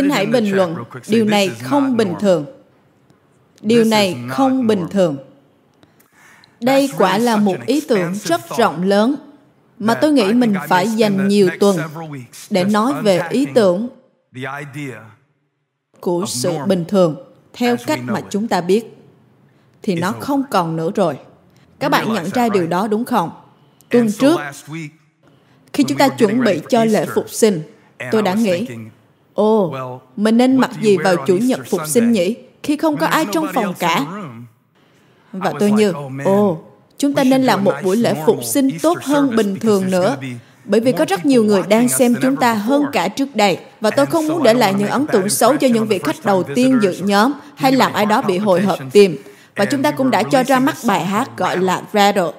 Xin hãy bình luận, điều này không bình thường. Điều này không bình thường. Đây quả là một ý tưởng rất rộng lớn mà tôi nghĩ mình phải dành nhiều tuần để nói về ý tưởng của sự bình thường theo cách mà chúng ta biết thì nó không còn nữa rồi các bạn nhận ra điều đó đúng không tuần trước khi chúng ta chuẩn bị cho lễ phục sinh tôi đã nghĩ ồ mình nên mặc gì vào chủ nhật phục sinh nhỉ? Khi không có ai trong phòng cả. và tôi như ồ chúng ta nên làm một buổi lễ phục sinh tốt hơn bình thường nữa bởi vì có rất nhiều người đang xem chúng ta hơn cả trước đây và tôi không muốn để lại những ấn tượng xấu cho những vị khách đầu tiên dự nhóm hay làm ai đó bị hồi hộp tim và chúng ta cũng đã cho ra mắt bài hát gọi là Rattle.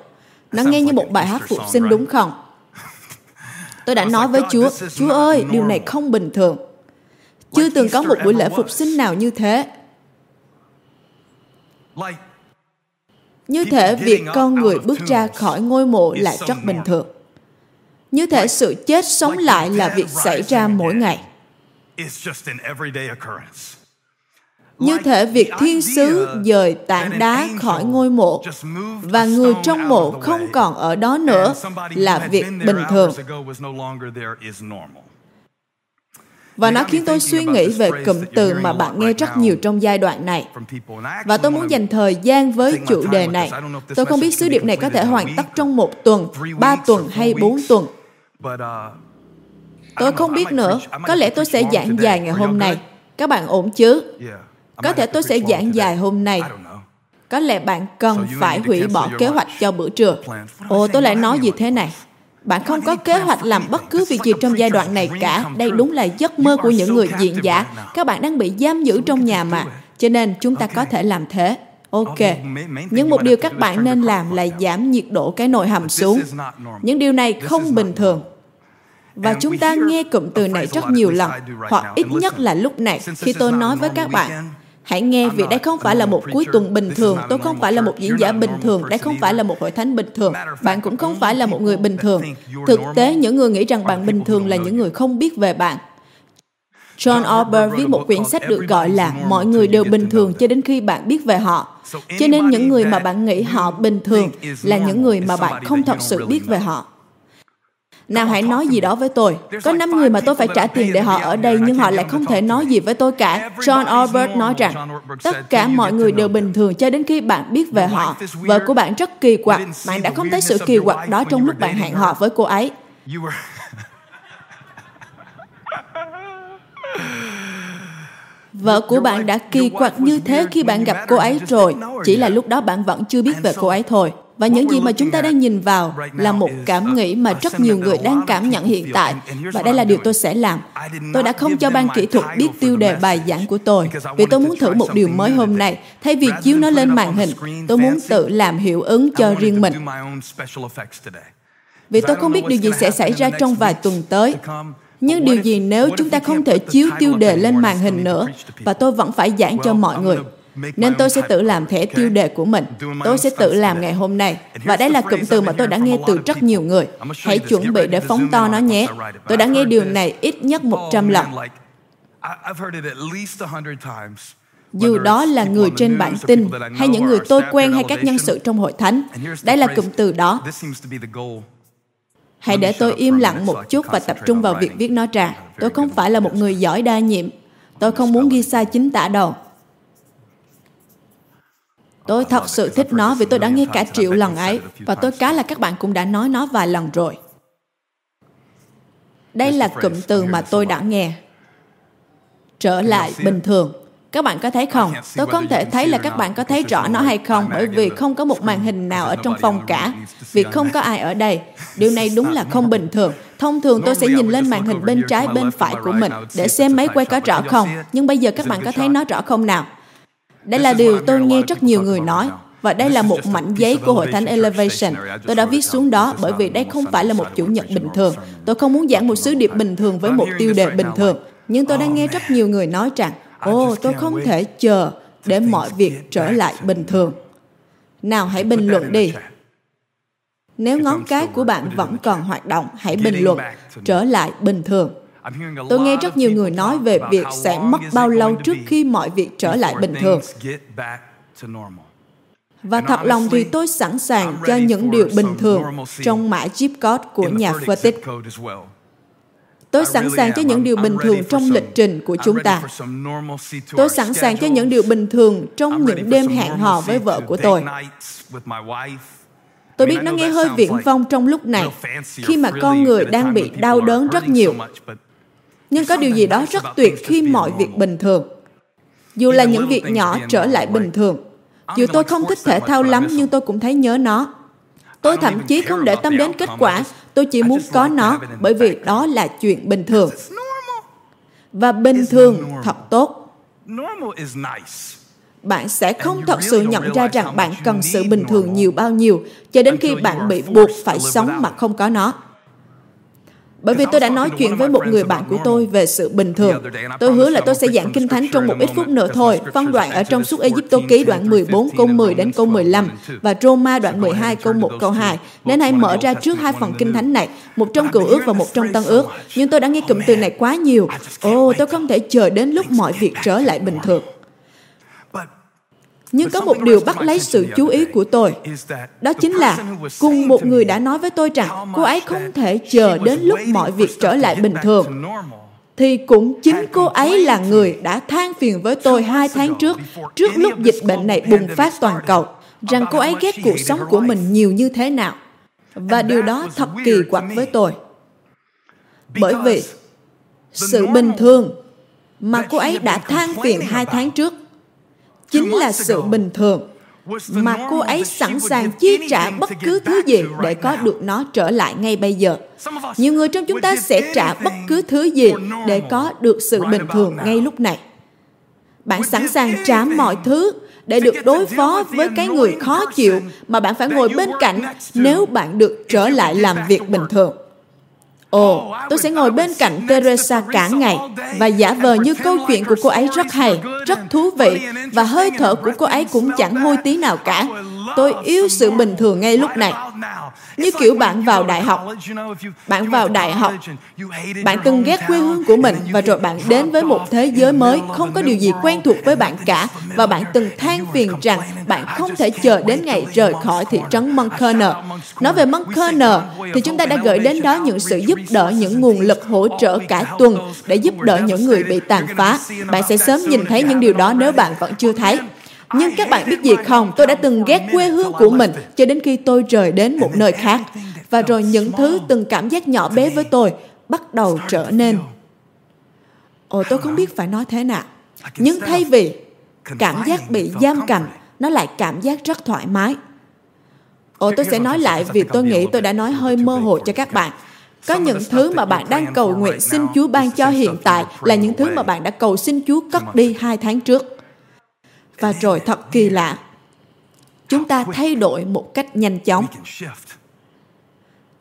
Nó nghe như một bài hát phục sinh đúng không? Tôi đã nói với Chúa, Chúa ơi, điều này không bình thường. Chưa từng có một buổi lễ phục sinh nào như thế. Như thể việc con người bước ra khỏi ngôi mộ là rất bình thường. Như thể sự chết sống lại là việc xảy ra mỗi ngày. Như thể việc thiên sứ dời tảng đá khỏi ngôi mộ và người trong mộ không còn ở đó nữa là việc bình thường. Và nó khiến tôi suy nghĩ về cụm từ mà bạn nghe rất nhiều trong giai đoạn này. Và tôi muốn dành thời gian với chủ đề này. Tôi không biết sứ điệp này có thể hoàn tất trong một tuần, ba tuần hay bốn tuần. Tôi không biết nữa. Có lẽ tôi sẽ giảng dài ngày hôm nay. Các bạn ổn chứ? Có thể tôi sẽ giảng dài hôm nay. Có lẽ bạn cần phải hủy bỏ kế hoạch cho bữa trưa. Ồ, tôi lại nói gì thế này? Bạn không có kế hoạch làm bất cứ việc gì trong giai đoạn này cả. Đây đúng là giấc mơ của những người diện giả. Các bạn đang bị giam giữ trong nhà mà. Cho nên chúng ta có thể làm thế. Ok. Nhưng một điều các bạn nên làm là giảm nhiệt độ cái nồi hầm xuống. Những điều này không bình thường. Và chúng ta nghe cụm từ này rất nhiều lần, hoặc ít nhất là lúc này khi tôi nói với các bạn Hãy nghe vì đây không phải là một cuối tuần bình thường, tôi không phải là một diễn giả bình thường, đây không phải là một hội thánh bình thường, bạn cũng không phải là một người bình thường. Thực tế, những người nghĩ rằng bạn bình thường là những người không biết về bạn. John Orber viết một quyển sách được gọi là Mọi người đều bình thường cho đến khi bạn biết về họ. Cho nên những người mà bạn nghĩ họ bình thường là những người mà bạn không thật sự biết về họ. Nào hãy nói gì đó với tôi. Có 5 người mà tôi phải trả tiền để họ ở đây nhưng họ lại không thể nói gì với tôi cả. John Albert nói rằng, tất cả mọi người đều bình thường cho đến khi bạn biết về họ. Vợ của bạn rất kỳ quặc. Bạn đã không thấy sự kỳ quặc đó trong lúc bạn hẹn hò với cô ấy. Vợ của bạn đã kỳ quặc như thế khi bạn gặp cô ấy rồi. Chỉ là lúc đó bạn vẫn chưa biết về cô ấy thôi. Và những gì mà chúng ta đang nhìn vào là một cảm nghĩ mà rất nhiều người đang cảm nhận hiện tại. Và đây là điều tôi sẽ làm. Tôi đã không cho ban kỹ thuật biết tiêu đề bài giảng của tôi, vì tôi muốn thử một điều mới hôm nay. Thay vì chiếu nó lên màn hình, tôi muốn tự làm hiệu ứng cho riêng mình. Vì tôi không biết điều gì sẽ xảy ra trong vài tuần tới. Nhưng điều gì nếu chúng ta không thể chiếu tiêu đề lên màn hình nữa và tôi vẫn phải giảng cho mọi người? Nên tôi sẽ tự làm thẻ tiêu đề của mình. Tôi sẽ tự làm ngày hôm nay. Và đây là cụm từ mà tôi đã nghe từ rất nhiều người. Hãy chuẩn bị để phóng to nó nhé. Tôi đã nghe điều này ít nhất 100 lần. Dù đó là người trên bản tin, hay những người tôi quen hay các nhân sự trong hội thánh, đây là cụm từ đó. Hãy để tôi im lặng một chút và tập trung vào việc viết nó ra. Tôi không phải là một người giỏi đa nhiệm. Tôi không muốn ghi sai chính tả đâu. Tôi thật sự thích nó vì tôi đã nghe cả triệu lần ấy và tôi cá là các bạn cũng đã nói nó vài lần rồi. Đây là cụm từ mà tôi đã nghe. Trở lại bình thường. Các bạn có thấy không? Tôi không thể thấy là các bạn có thấy rõ nó hay không bởi vì không có một màn hình nào ở trong phòng cả. Vì không có ai ở đây. Điều này đúng là không bình thường. Thông thường tôi sẽ nhìn lên màn hình bên trái bên phải của mình để xem máy quay có rõ không. Nhưng bây giờ các bạn có thấy nó rõ không nào? Đây là điều tôi nghe rất nhiều người nói. Và đây là một mảnh giấy của Hội Thánh Elevation. Tôi đã viết xuống đó bởi vì đây không phải là một chủ nhật bình thường. Tôi không muốn giảng một sứ điệp bình thường với một tiêu đề bình thường. Nhưng tôi đang nghe rất nhiều người nói rằng, ồ, tôi không thể chờ để mọi việc trở lại bình thường. Nào hãy bình luận đi. Nếu ngón cái của bạn vẫn còn hoạt động, hãy bình luận trở lại bình thường. Tôi nghe rất nhiều người nói về việc sẽ mất bao lâu trước khi mọi việc trở lại bình thường. Và thật lòng thì tôi sẵn sàng cho những điều bình thường trong mã chip code của nhà tích. Tôi sẵn sàng cho những điều bình thường trong lịch trình của chúng ta. Tôi sẵn sàng cho những điều bình thường trong những đêm hẹn hò với vợ của tôi. Tôi biết nó nghe hơi viễn vông trong lúc này, khi mà con người đang bị đau đớn rất nhiều. Nhưng có điều gì đó rất tuyệt khi mọi việc bình thường. Dù là những việc nhỏ trở lại bình thường. Dù tôi không thích thể thao lắm nhưng tôi cũng thấy nhớ nó. Tôi thậm chí không để tâm đến kết quả, tôi chỉ muốn có nó bởi vì đó là chuyện bình thường. Và bình thường thật tốt. Bạn sẽ không thật sự nhận ra rằng bạn cần sự bình thường nhiều bao nhiêu cho đến khi bạn bị buộc phải sống mà không có nó. Bởi vì tôi đã nói chuyện với một người bạn của tôi về sự bình thường. Tôi hứa là tôi sẽ giảng kinh thánh trong một ít phút nữa thôi. Phân đoạn ở trong suốt Egypto ký đoạn 14 câu 10 đến câu 15 và Roma đoạn 12 câu 1 câu 2. Nên hãy mở ra trước hai phần kinh thánh này, một trong cựu ước và một trong tân ước. Nhưng tôi đã nghe cụm từ này quá nhiều. Ồ, oh, tôi không thể chờ đến lúc mọi việc trở lại bình thường. Nhưng có một điều bắt lấy sự chú ý của tôi. Đó chính là cùng một người đã nói với tôi rằng cô ấy không thể chờ đến lúc mọi việc trở lại bình thường. Thì cũng chính cô ấy là người đã than phiền với tôi hai tháng trước, trước lúc dịch bệnh này bùng phát toàn cầu, rằng cô ấy ghét cuộc sống của mình nhiều như thế nào. Và điều đó thật kỳ quặc với tôi. Bởi vì sự bình thường mà cô ấy đã than phiền hai tháng trước chính là sự bình thường mà cô ấy sẵn sàng chi trả bất cứ thứ gì để có được nó trở lại ngay bây giờ. Nhiều người trong chúng ta sẽ trả bất cứ thứ gì để có được sự bình thường ngay lúc này. Bạn sẵn sàng trả mọi thứ để được đối phó với cái người khó chịu mà bạn phải ngồi bên cạnh nếu bạn được trở lại làm việc bình thường. Ồ, tôi sẽ ngồi bên cạnh Teresa cả ngày và giả vờ như câu chuyện của cô ấy rất hay, rất thú vị và hơi thở của cô ấy cũng chẳng hôi tí nào cả. Tôi yêu sự bình thường ngay lúc này. Như kiểu bạn vào đại học. Bạn vào đại học. Bạn từng ghét quê hương của mình và rồi bạn đến với một thế giới mới không có điều gì quen thuộc với bạn cả và bạn từng than phiền rằng bạn không thể chờ đến ngày rời khỏi thị trấn Montclair. Nói về Montclair thì chúng ta đã gửi đến đó những sự giúp đỡ, những nguồn lực hỗ trợ cả tuần để giúp đỡ những người bị tàn phá. Bạn sẽ sớm nhìn thấy những điều đó nếu bạn vẫn chưa thấy. Nhưng các bạn biết gì không, tôi đã từng ghét quê hương của mình cho đến khi tôi rời đến một nơi khác. Và rồi những thứ từng cảm giác nhỏ bé với tôi bắt đầu trở nên. Ồ, tôi không biết phải nói thế nào. Nhưng thay vì cảm giác bị giam cầm, nó lại cảm giác rất thoải mái. Ồ, tôi sẽ nói lại vì tôi nghĩ tôi đã nói hơi mơ hồ cho các bạn. Có những thứ mà bạn đang cầu nguyện xin Chúa ban cho hiện tại là những thứ mà bạn đã cầu xin Chúa cất đi hai tháng trước. Và rồi thật kỳ lạ, chúng ta thay đổi một cách nhanh chóng.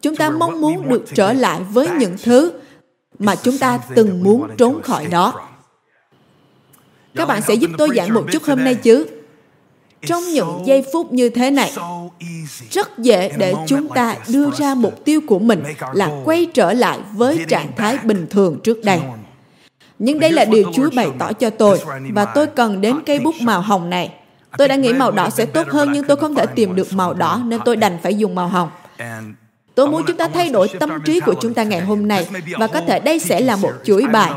Chúng ta mong muốn được trở lại với những thứ mà chúng ta từng muốn trốn khỏi đó. Các bạn sẽ giúp tôi giảng một chút hôm nay chứ? Trong những giây phút như thế này, rất dễ để chúng ta đưa ra mục tiêu của mình là quay trở lại với trạng thái bình thường trước đây. Nhưng đây là điều Chúa bày tỏ cho tôi và tôi cần đến cây bút màu hồng này. Tôi đã nghĩ màu đỏ sẽ tốt hơn nhưng tôi không thể tìm được màu đỏ nên tôi đành phải dùng màu hồng. Tôi muốn chúng ta thay đổi tâm trí của chúng ta ngày hôm nay và có thể đây sẽ là một chuỗi bài.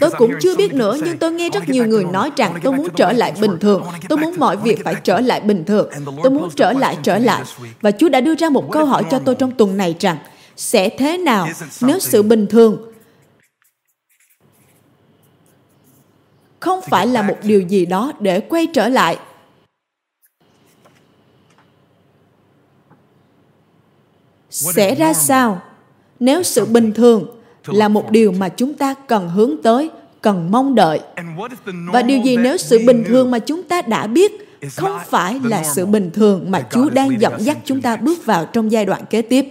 Tôi cũng chưa biết nữa nhưng tôi nghe rất nhiều người nói rằng tôi muốn trở lại bình thường. Tôi muốn mọi việc phải trở lại bình thường. Tôi muốn trở lại trở lại. Và Chúa đã đưa ra một câu hỏi cho tôi trong tuần này rằng sẽ thế nào nếu sự bình thường không phải là một điều gì đó để quay trở lại. Sẽ ra sao? Nếu sự bình thường là một điều mà chúng ta cần hướng tới cần mong đợi. Và điều gì nếu sự bình thường mà chúng ta đã biết không phải là sự bình thường mà chúa đang dẫn dắt chúng ta bước vào trong giai đoạn kế tiếp.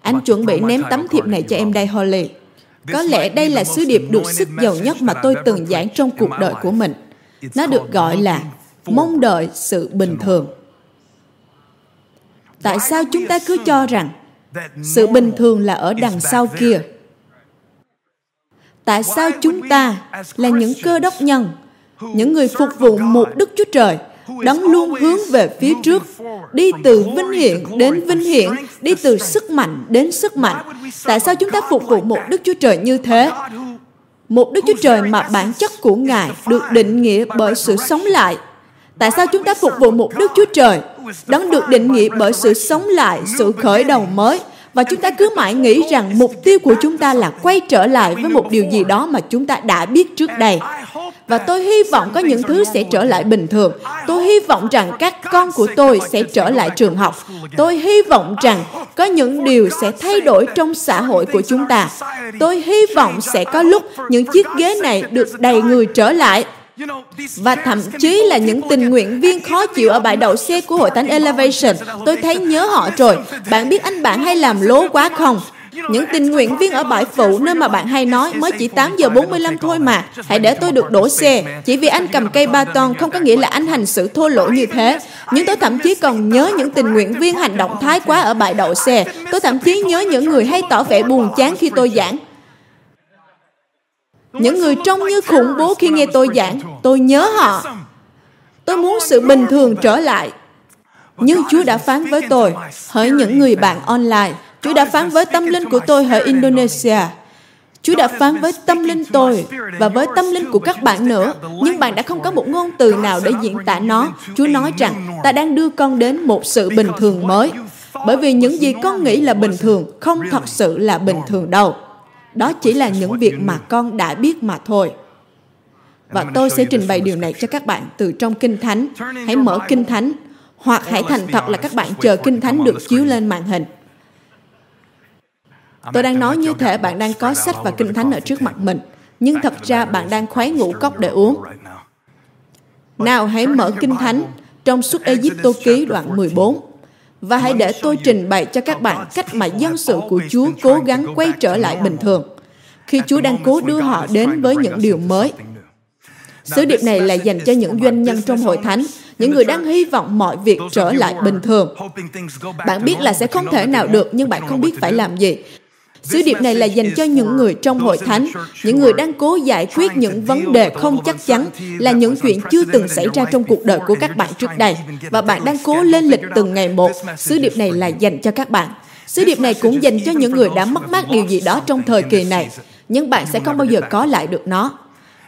Anh chuẩn bị ném tấm thiệp này cho em đây holly có lẽ đây là sứ điệp được sức giàu nhất mà tôi từng giảng trong cuộc đời của mình. Nó được gọi là mong đợi sự bình thường. Tại sao chúng ta cứ cho rằng sự bình thường là ở đằng sau kia? tại sao chúng ta là những cơ đốc nhân những người phục vụ một đức chúa trời đấng luôn hướng về phía trước đi từ vinh hiển đến vinh hiển đi từ sức mạnh đến sức mạnh. Tại sao chúng ta phục vụ một đức chúa trời như thế? Một đức chúa trời mà bản chất của ngài được định nghĩa bởi sự sống lại. Tại sao chúng ta phục vụ một đức chúa trời đấng được định nghĩa bởi sự sống lại sự khởi đầu mới và chúng ta cứ mãi nghĩ rằng mục tiêu của chúng ta là quay trở lại với một điều gì đó mà chúng ta đã biết trước đây. Và tôi hy vọng có những thứ sẽ trở lại bình thường. Tôi hy vọng rằng các con của tôi sẽ trở lại trường học. Tôi hy vọng rằng có những điều sẽ thay đổi trong xã hội của chúng ta. Tôi hy vọng sẽ có lúc những chiếc ghế này được đầy người trở lại và thậm chí là những tình nguyện viên khó chịu ở bãi đậu xe của hội thánh Elevation. Tôi thấy nhớ họ rồi. Bạn biết anh bạn hay làm lố quá không? Những tình nguyện viên ở bãi phụ nơi mà bạn hay nói mới chỉ 8 giờ 45 thôi mà. Hãy để tôi được đổ xe. Chỉ vì anh cầm cây ba ton không có nghĩa là anh hành xử thô lỗ như thế. Nhưng tôi thậm chí còn nhớ những tình nguyện viên hành động thái quá ở bãi đậu xe. Tôi thậm chí nhớ những người hay tỏ vẻ buồn chán khi tôi giảng. Những người trông như khủng bố khi nghe tôi giảng, tôi nhớ họ. Tôi muốn sự bình thường trở lại. Nhưng Chúa đã phán với tôi, hỡi những người bạn online, Chúa đã phán với tâm linh của tôi ở Indonesia. Chúa đã phán với tâm linh tôi và với tâm linh của các bạn nữa, nhưng bạn đã không có một ngôn từ nào để diễn tả nó. Chúa nói rằng ta đang đưa con đến một sự bình thường mới. Bởi vì những gì con nghĩ là bình thường không thật sự là bình thường đâu. Đó chỉ là những việc mà con đã biết mà thôi. Và tôi sẽ trình bày điều này cho các bạn từ trong Kinh Thánh. Hãy mở Kinh Thánh, hoặc hãy thành thật là các bạn chờ Kinh Thánh được chiếu lên màn hình. Tôi đang nói như thể bạn đang có sách và Kinh Thánh ở trước mặt mình, nhưng thật ra bạn đang khoái ngũ cốc để uống. Nào hãy mở Kinh Thánh trong suốt Egypto ký đoạn 14 và hãy để tôi trình bày cho các bạn cách mà dân sự của Chúa cố gắng quay trở lại bình thường khi Chúa đang cố đưa họ đến với những điều mới. Sứ điệp này là dành cho những doanh nhân trong hội thánh, những người đang hy vọng mọi việc trở lại bình thường. Bạn biết là sẽ không thể nào được, nhưng bạn không biết phải làm gì. Sứ điệp này là dành cho những người trong hội thánh, những người đang cố giải quyết những vấn đề không chắc chắn, là những chuyện chưa từng xảy ra trong cuộc đời của các bạn trước đây. Và bạn đang cố lên lịch từng ngày một. Sứ điệp này là dành cho các bạn. Sứ điệp này cũng dành cho những người đã mất mát điều gì đó trong thời kỳ này, nhưng bạn sẽ không bao giờ có lại được nó.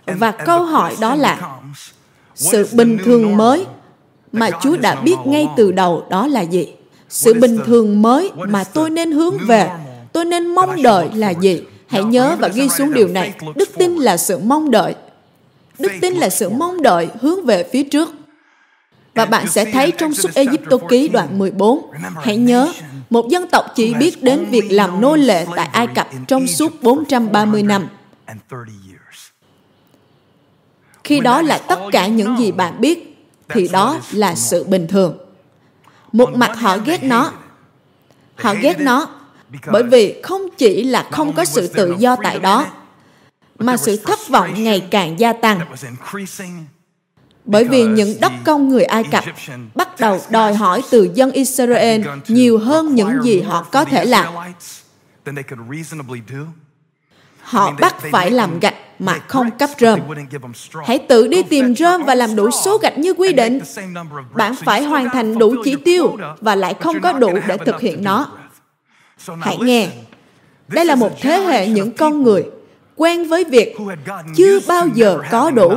Và câu hỏi đó là, sự bình thường mới mà Chúa đã biết ngay từ đầu đó là gì? Sự bình thường mới mà tôi nên hướng về tôi nên mong đợi là gì? Hãy nhớ và ghi xuống điều này. Đức tin là sự mong đợi. Đức tin là sự mong đợi hướng về phía trước. Và bạn sẽ thấy trong suốt Egypto ký đoạn 14, hãy nhớ, một dân tộc chỉ biết đến việc làm nô lệ tại Ai Cập trong suốt 430 năm. Khi đó là tất cả những gì bạn biết, thì đó là sự bình thường. Một mặt họ ghét nó. Họ ghét nó bởi vì không chỉ là không có sự tự do tại đó mà sự thất vọng ngày càng gia tăng bởi vì những đất công người Ai Cập bắt đầu đòi hỏi từ dân Israel nhiều hơn những gì họ có thể làm. Họ bắt phải làm gạch mà không cấp rơm. Hãy tự đi tìm rơm và làm đủ số gạch như quy định. Bạn phải hoàn thành đủ chỉ tiêu và lại không có đủ để thực hiện nó. Hãy nghe, đây là một thế hệ những con người quen với việc chưa bao giờ có đủ.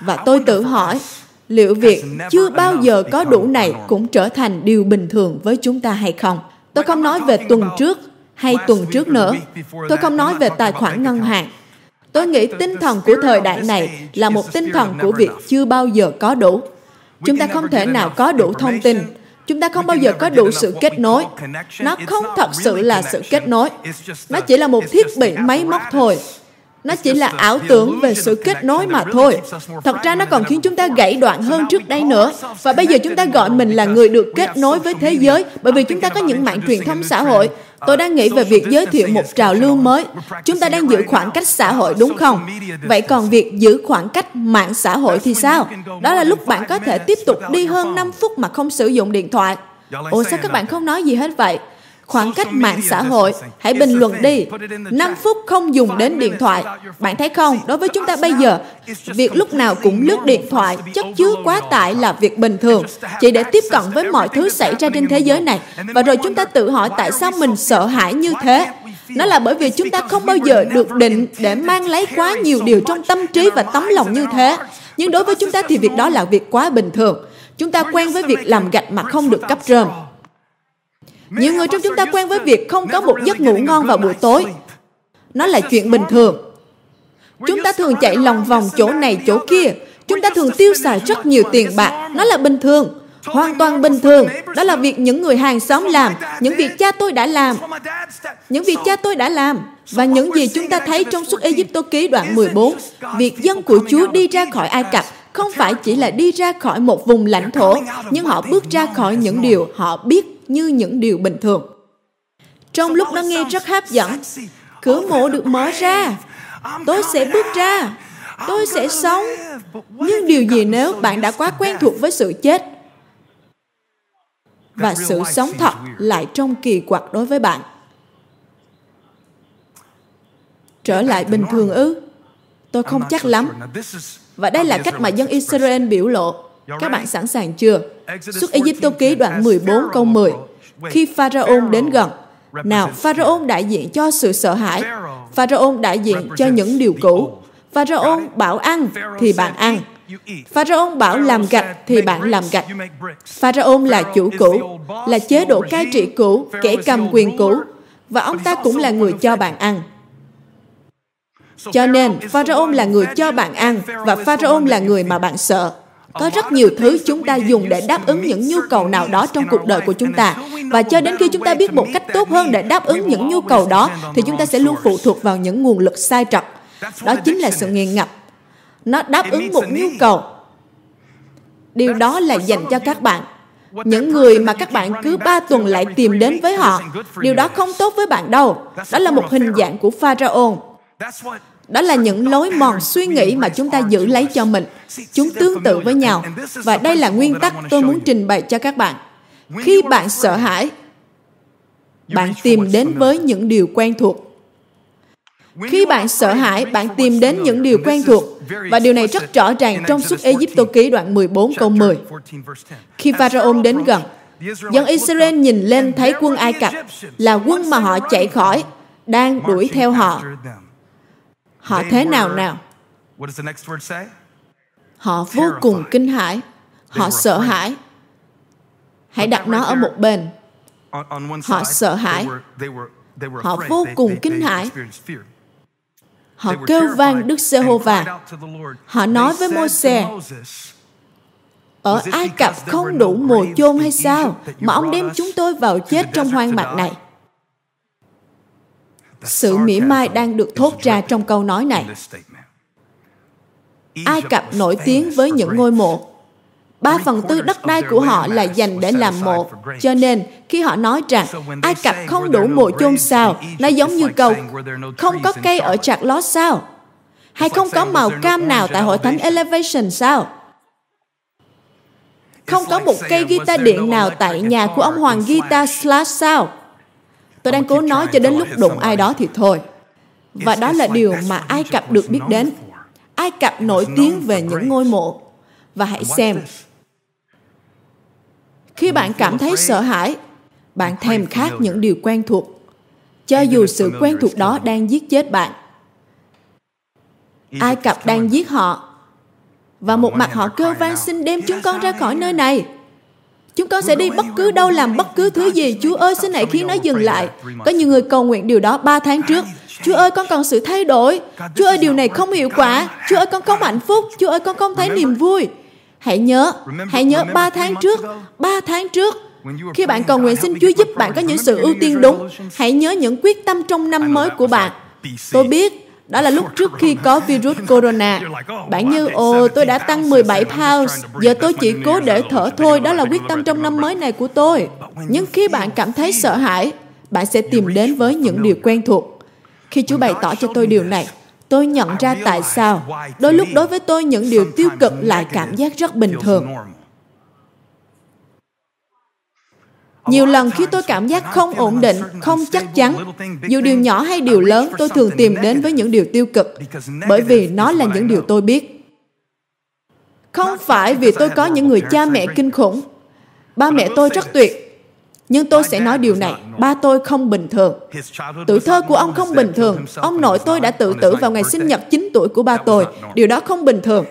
Và tôi tự hỏi, liệu việc chưa bao giờ có đủ này cũng trở thành điều bình thường với chúng ta hay không? Tôi không nói về tuần trước hay tuần trước nữa. Tôi không nói về tài khoản ngân hàng. Tôi nghĩ tinh thần của thời đại này là một tinh thần của việc chưa bao giờ có đủ. Chúng ta không thể nào có đủ thông tin chúng ta không bao giờ có đủ sự kết nối. nó không thật sự là sự kết nối. Nó chỉ là một thiết bị máy móc thôi nó chỉ là ảo tưởng về sự kết nối mà thôi. thật ra nó còn khiến chúng ta gãy đoạn hơn trước đây nữa. Và bây giờ chúng ta gọi mình là người được kết nối với thế giới bởi vì chúng ta có những mạng truyền thông xã hội. Tôi đang nghĩ về việc giới thiệu một trào lưu mới. chúng ta đang giữ khoảng cách xã hội đúng không? vậy còn việc giữ khoảng cách mạng xã hội thì sao? đó là lúc bạn có thể tiếp tục đi hơn 5 phút mà không sử dụng điện thoại. Ủa sao các bạn không nói gì hết vậy khoảng cách mạng xã hội hãy bình luận đi. 5 phút không dùng đến điện thoại. bạn thấy không? Đối với chúng ta bây giờ việc lúc nào cũng lướt điện thoại chất chứa quá tải là việc bình thường. Chỉ để tiếp cận với mọi thứ xảy ra trên thế giới này. Và rồi chúng ta tự hỏi tại sao mình sợ hãi như thế? Nó là bởi vì chúng ta không bao giờ được định để mang lấy quá nhiều điều trong tâm trí và tấm lòng như thế. nhưng đối với chúng ta thì việc đó là việc quá bình thường. Chúng ta quen với việc làm gạch mà không được cấp rơm nhiều người trong chúng ta quen với việc không có một giấc ngủ ngon vào buổi tối. Nó là chuyện bình thường. Chúng ta thường chạy lòng vòng chỗ này chỗ kia. Chúng ta thường tiêu xài rất nhiều tiền bạc. Nó là bình thường. Hoàn toàn bình thường. Đó là việc những người hàng xóm làm. Những việc cha tôi đã làm. Những việc cha tôi đã làm. Và những gì chúng ta thấy trong suốt Egypto ký đoạn 14. Việc dân của Chúa đi ra khỏi Ai Cập không phải chỉ là đi ra khỏi một vùng lãnh thổ, nhưng họ bước ra khỏi những điều họ biết như những điều bình thường. Trong lúc nó nghe rất hấp dẫn, cửa mộ được mở ra. Tôi sẽ bước ra. Tôi sẽ sống. Nhưng điều gì nếu bạn đã quá quen thuộc với sự chết và sự sống thật lại trong kỳ quặc đối với bạn? Trở lại bình thường ư? Tôi không chắc lắm. Và đây là cách mà dân Israel biểu lộ. Các bạn sẵn sàng chưa? Xuất Egypto ký đoạn 14 câu 10. Khi Pharaoh đến gần, nào, Pharaoh đại diện cho sự sợ hãi. Pharaoh đại diện cho những điều cũ. Pharaoh bảo ăn thì bạn ăn. Pharaoh bảo làm gạch thì bạn làm gạch. Pharaoh là chủ cũ, là chế độ cai trị cũ, kẻ cầm quyền cũ, và ông ta cũng là người cho bạn ăn. Cho nên, Pharaoh là người cho bạn ăn và Pharaoh là người mà bạn sợ. Có rất nhiều thứ chúng ta dùng để đáp ứng những nhu cầu nào đó trong cuộc đời của chúng ta. Và cho đến khi chúng ta biết một cách tốt hơn để đáp ứng những nhu cầu đó, thì chúng ta sẽ luôn phụ thuộc vào những nguồn lực sai trật. Đó chính là sự nghiền ngập. Nó đáp ứng một nhu cầu. Điều đó là dành cho các bạn. Những người mà các bạn cứ ba tuần lại tìm đến với họ, điều đó không tốt với bạn đâu. Đó là một hình dạng của Pharaoh. Đó là những lối mòn suy nghĩ mà chúng ta giữ lấy cho mình. Chúng tương tự với nhau. Và đây là nguyên tắc tôi muốn trình bày cho các bạn. Khi bạn sợ hãi, bạn tìm đến với những điều quen thuộc. Khi bạn sợ hãi, bạn tìm đến những điều quen thuộc. Và điều này rất rõ ràng trong suốt Egypto ký đoạn 14 câu 10. Khi Pharaoh đến gần, dân Israel nhìn lên thấy quân Ai Cập là quân mà họ chạy khỏi, đang đuổi theo họ. Họ thế nào nào? Họ vô cùng kinh hãi. Họ sợ hãi. Hãy đặt nó ở một bên. Họ sợ hãi. Họ vô cùng kinh hãi. Họ kêu vang Đức Giê-hô-va. Họ nói với Môi-se, ở Ai Cập không đủ mồ chôn hay sao mà ông đem chúng tôi vào chết trong hoang mạc này? Sự mỉa mai đang được thốt ra trong câu nói này. Ai Cập nổi tiếng với những ngôi mộ. Ba phần tư đất đai của họ là dành để làm mộ. Cho nên, khi họ nói rằng Ai Cập không đủ mộ chôn sao, nó giống như câu không có cây ở lót sao? Hay không có màu cam nào tại hội thánh Elevation sao? Không có một cây guitar điện nào tại nhà của ông Hoàng Guitar Slash sao? Tôi đang cố nói cho đến lúc đụng ai đó thì thôi. Và đó là điều mà Ai Cập được biết đến. Ai Cập nổi tiếng về những ngôi mộ. Và hãy xem. Khi bạn cảm thấy sợ hãi, bạn thèm khát những điều quen thuộc. Cho dù sự quen thuộc đó đang giết chết bạn. Ai Cập đang giết họ. Và một mặt họ kêu van xin đem chúng con ra khỏi nơi này. Chúng con sẽ đi bất cứ đâu làm bất cứ thứ gì. Chúa ơi, xin hãy khiến nó dừng lại. Có nhiều người cầu nguyện điều đó ba tháng trước. Chúa ơi, con cần sự thay đổi. Chúa ơi, điều này không hiệu quả. Chúa ơi, con không hạnh phúc. Chúa ơi, con không thấy niềm vui. Hãy nhớ, hãy nhớ ba tháng trước, ba tháng trước, khi bạn cầu nguyện xin Chúa giúp bạn có những sự ưu tiên đúng, hãy nhớ những quyết tâm trong năm mới của bạn. Tôi biết đó là lúc trước khi có virus corona. Bạn như, ồ, tôi đã tăng 17 pounds, giờ tôi chỉ cố để thở thôi, đó là quyết tâm trong năm mới này của tôi. Nhưng khi bạn cảm thấy sợ hãi, bạn sẽ tìm đến với những điều quen thuộc. Khi Chúa bày tỏ cho tôi điều này, tôi nhận ra tại sao đôi lúc đối với tôi những điều tiêu cực lại cảm giác rất bình thường Nhiều lần khi tôi cảm giác không ổn định, không chắc chắn, dù điều nhỏ hay điều lớn, tôi thường tìm đến với những điều tiêu cực, bởi vì nó là những điều tôi biết. Không phải vì tôi có những người cha mẹ kinh khủng. Ba mẹ tôi rất tuyệt, nhưng tôi sẽ nói điều này, ba tôi không bình thường. Tuổi thơ của ông không bình thường. Ông nội tôi đã tự tử vào ngày sinh nhật 9 tuổi của ba tôi. Điều đó không bình thường.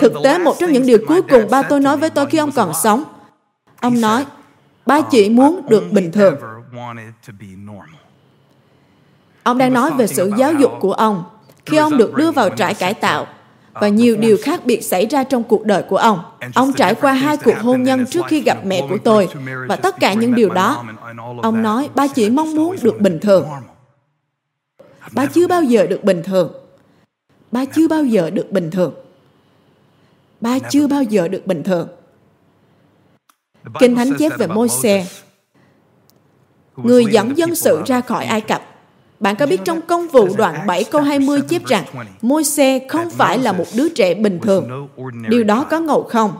Thực tế, một trong những điều cuối cùng ba tôi nói với tôi khi ông còn sống. Ông nói, ba chỉ muốn được bình thường. Ông đang nói về sự giáo dục của ông khi ông được đưa vào trại cải tạo và nhiều điều khác biệt xảy ra trong cuộc đời của ông. Ông trải qua hai cuộc hôn nhân trước khi gặp mẹ của tôi và tất cả những điều đó, ông nói ba chỉ mong muốn được bình thường. Ba chưa bao giờ được bình thường. Ba chưa bao giờ được bình thường. Ba chưa bao giờ được bình thường. Kinh Thánh chép về Môi-se, người dẫn dân sự ra khỏi Ai Cập bạn có biết trong công vụ đoạn 7 câu 20 chép rằng môi xe không phải là một đứa trẻ bình thường. Điều đó có ngầu không?